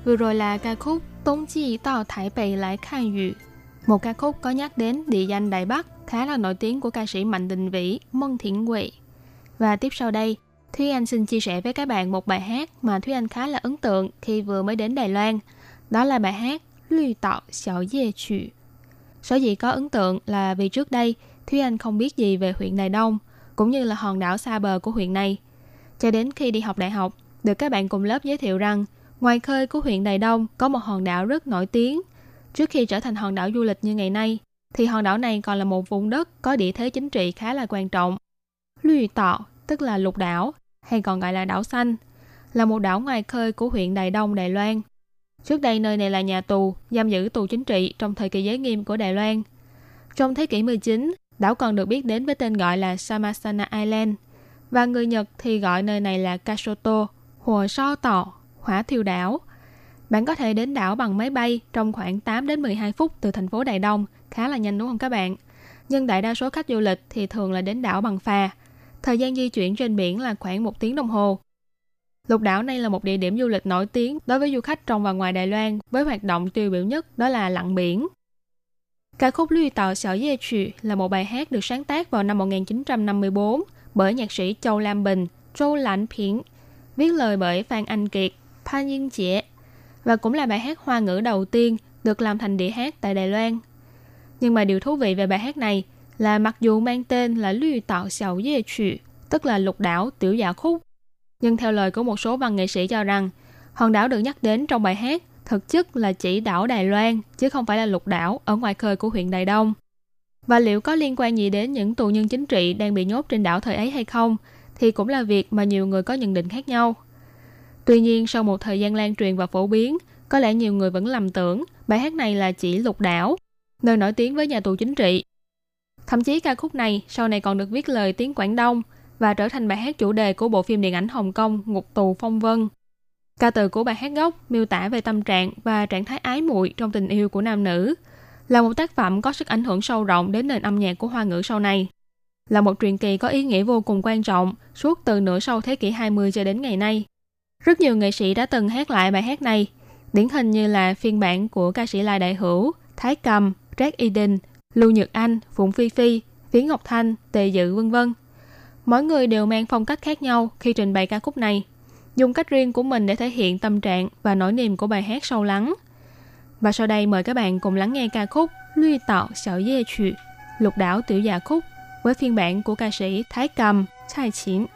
Vừa rồi là ca khúc Tống Chi Tao Thái Bày Lại Khang Yu. Một ca khúc có nhắc đến địa danh Đài Bắc khá là nổi tiếng của ca sĩ Mạnh Đình Vĩ, Mân Thiện Huệ. Và tiếp sau đây, Thúy Anh xin chia sẻ với các bạn một bài hát mà Thúy Anh khá là ấn tượng khi vừa mới đến Đài Loan. Đó là bài hát Lưu Tạo Xiao Dê Chữ. Sở dĩ có ấn tượng là vì trước đây Thúy Anh không biết gì về huyện Đài Đông, cũng như là hòn đảo xa bờ của huyện này. Cho đến khi đi học đại học, được các bạn cùng lớp giới thiệu rằng ngoài khơi của huyện Đài Đông có một hòn đảo rất nổi tiếng. Trước khi trở thành hòn đảo du lịch như ngày nay, thì hòn đảo này còn là một vùng đất có địa thế chính trị khá là quan trọng. Lư Tọ, tức là lục đảo, hay còn gọi là đảo xanh, là một đảo ngoài khơi của huyện Đài Đông, Đài Loan. Trước đây nơi này là nhà tù, giam giữ tù chính trị trong thời kỳ giới nghiêm của Đài Loan. Trong thế kỷ 19, đảo còn được biết đến với tên gọi là Samasana Island, và người Nhật thì gọi nơi này là Kashoto, Hồ So Tọ, hỏa thiêu đảo. Bạn có thể đến đảo bằng máy bay trong khoảng 8 đến 12 phút từ thành phố Đài Đông, khá là nhanh đúng không các bạn? Nhưng đại đa số khách du lịch thì thường là đến đảo bằng phà. Thời gian di chuyển trên biển là khoảng một tiếng đồng hồ. Lục đảo này là một địa điểm du lịch nổi tiếng đối với du khách trong và ngoài Đài Loan với hoạt động tiêu biểu nhất đó là lặn biển. Ca khúc Lưu Tàu Sở Dê trù là một bài hát được sáng tác vào năm 1954 bởi nhạc sĩ Châu Lam Bình, Châu Lãnh phiến viết lời bởi Phan Anh Kiệt, Phan Yên Chĩa và cũng là bài hát hoa ngữ đầu tiên được làm thành đĩa hát tại Đài Loan. Nhưng mà điều thú vị về bài hát này là mặc dù mang tên là Lưu Tạo Xiao Ye Chữ, tức là lục đảo tiểu dạ khúc, nhưng theo lời của một số văn nghệ sĩ cho rằng, hòn đảo được nhắc đến trong bài hát thực chất là chỉ đảo Đài Loan, chứ không phải là lục đảo ở ngoài khơi của huyện Đài Đông. Và liệu có liên quan gì đến những tù nhân chính trị đang bị nhốt trên đảo thời ấy hay không, thì cũng là việc mà nhiều người có nhận định khác nhau. Tuy nhiên, sau một thời gian lan truyền và phổ biến, có lẽ nhiều người vẫn lầm tưởng bài hát này là chỉ lục đảo, nơi nổi tiếng với nhà tù chính trị. Thậm chí ca khúc này sau này còn được viết lời tiếng Quảng Đông và trở thành bài hát chủ đề của bộ phim điện ảnh Hồng Kông Ngục tù phong vân. Ca từ của bài hát gốc miêu tả về tâm trạng và trạng thái ái muội trong tình yêu của nam nữ, là một tác phẩm có sức ảnh hưởng sâu rộng đến nền âm nhạc của hoa ngữ sau này. Là một truyền kỳ có ý nghĩa vô cùng quan trọng suốt từ nửa sau thế kỷ 20 cho đến ngày nay. Rất nhiều nghệ sĩ đã từng hát lại bài hát này, điển hình như là phiên bản của ca sĩ Lai Đại Hữu, Thái Cầm, Jack Eden, Lưu Nhật Anh, Phụng Phi Phi, Viễn Ngọc Thanh, Tề Dự vân vân. Mỗi người đều mang phong cách khác nhau khi trình bày ca khúc này, dùng cách riêng của mình để thể hiện tâm trạng và nỗi niềm của bài hát sâu lắng. Và sau đây mời các bạn cùng lắng nghe ca khúc Luy Tạo Sở Dê Chuyện, Lục đảo tiểu dạ khúc với phiên bản của ca sĩ Thái Cầm, Chai Chiến.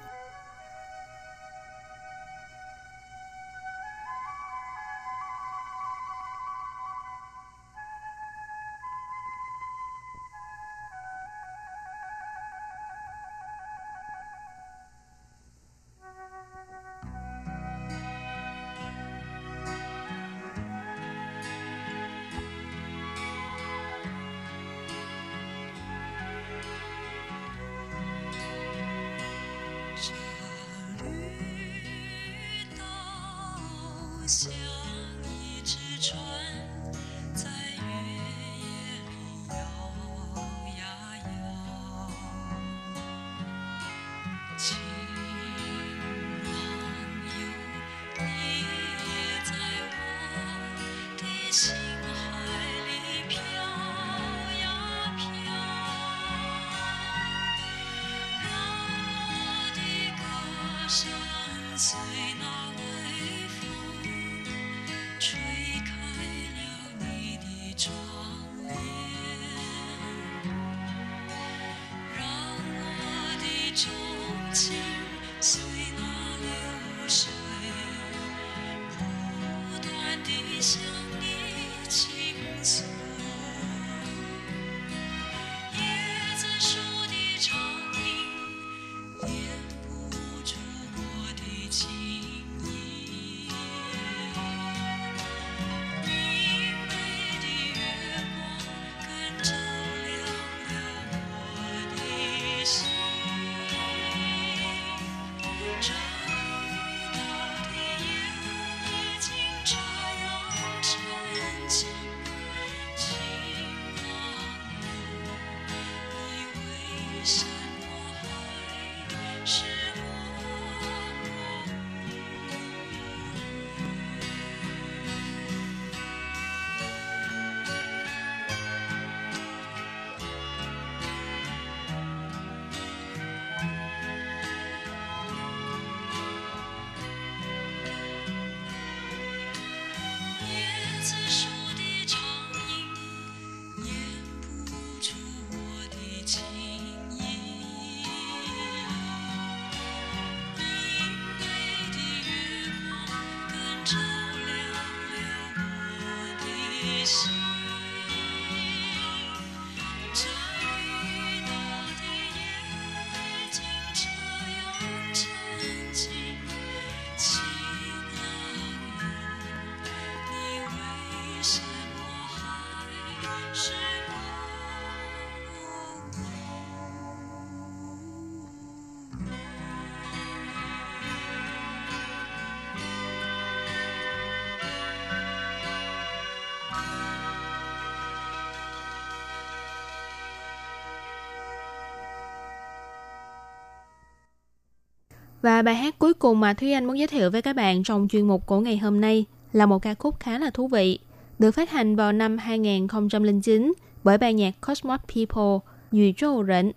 Và bài hát cuối cùng mà Thúy Anh muốn giới thiệu với các bạn trong chuyên mục của ngày hôm nay là một ca khúc khá là thú vị, được phát hành vào năm 2009 bởi ban nhạc Cosmos People, Yu Châu Rỉnh.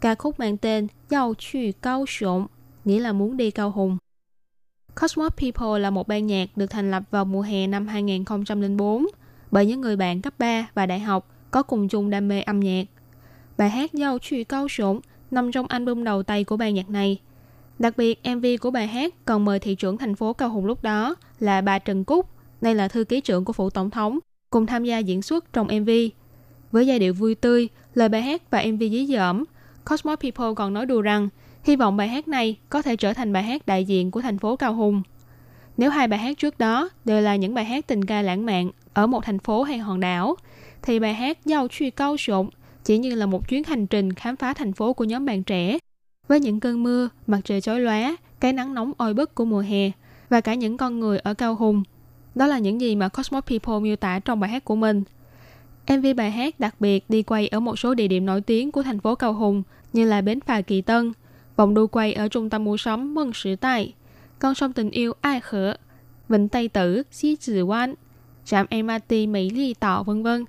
Ca khúc mang tên Giao Chư Cao Sộn, nghĩa là muốn đi Cao Hùng. Cosmos People là một ban nhạc được thành lập vào mùa hè năm 2004 bởi những người bạn cấp 3 và đại học có cùng chung đam mê âm nhạc. Bài hát Giao Truy Cao Sộn nằm trong album đầu tay của ban nhạc này. Đặc biệt, MV của bài hát còn mời thị trưởng thành phố Cao Hùng lúc đó là bà Trần Cúc, đây là thư ký trưởng của phủ tổng thống, cùng tham gia diễn xuất trong MV. Với giai điệu vui tươi, lời bài hát và MV dí dỏm, Cosmos People còn nói đùa rằng hy vọng bài hát này có thể trở thành bài hát đại diện của thành phố Cao Hùng. Nếu hai bài hát trước đó đều là những bài hát tình ca lãng mạn ở một thành phố hay hòn đảo, thì bài hát Giao Truy câu Sụng chỉ như là một chuyến hành trình khám phá thành phố của nhóm bạn trẻ. Với những cơn mưa, mặt trời chói lóa, cái nắng nóng oi bức của mùa hè và cả những con người ở Cao Hùng. Đó là những gì mà Cosmos People miêu tả trong bài hát của mình. MV bài hát đặc biệt đi quay ở một số địa điểm nổi tiếng của thành phố Cao Hùng như là Bến Phà Kỳ Tân, vòng đu quay ở trung tâm mua sắm Mân Sử Tài, con sông tình yêu Ai Khở, Vịnh Tây Tử, Xí Trì Quan, trạm MRT Mỹ Ly Tọ vân vân.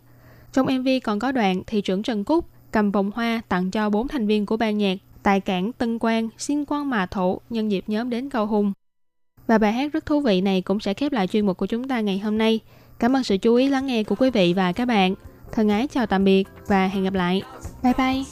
Trong MV còn có đoạn thị trưởng Trần Cúc cầm vòng hoa tặng cho bốn thành viên của ban nhạc tại cảng Tân Quang, Xin Quang Mà Thổ nhân dịp nhóm đến Cao Hùng. Và bài hát rất thú vị này cũng sẽ khép lại chuyên mục của chúng ta ngày hôm nay. Cảm ơn sự chú ý lắng nghe của quý vị và các bạn. Thân ái chào tạm biệt và hẹn gặp lại. Bye bye!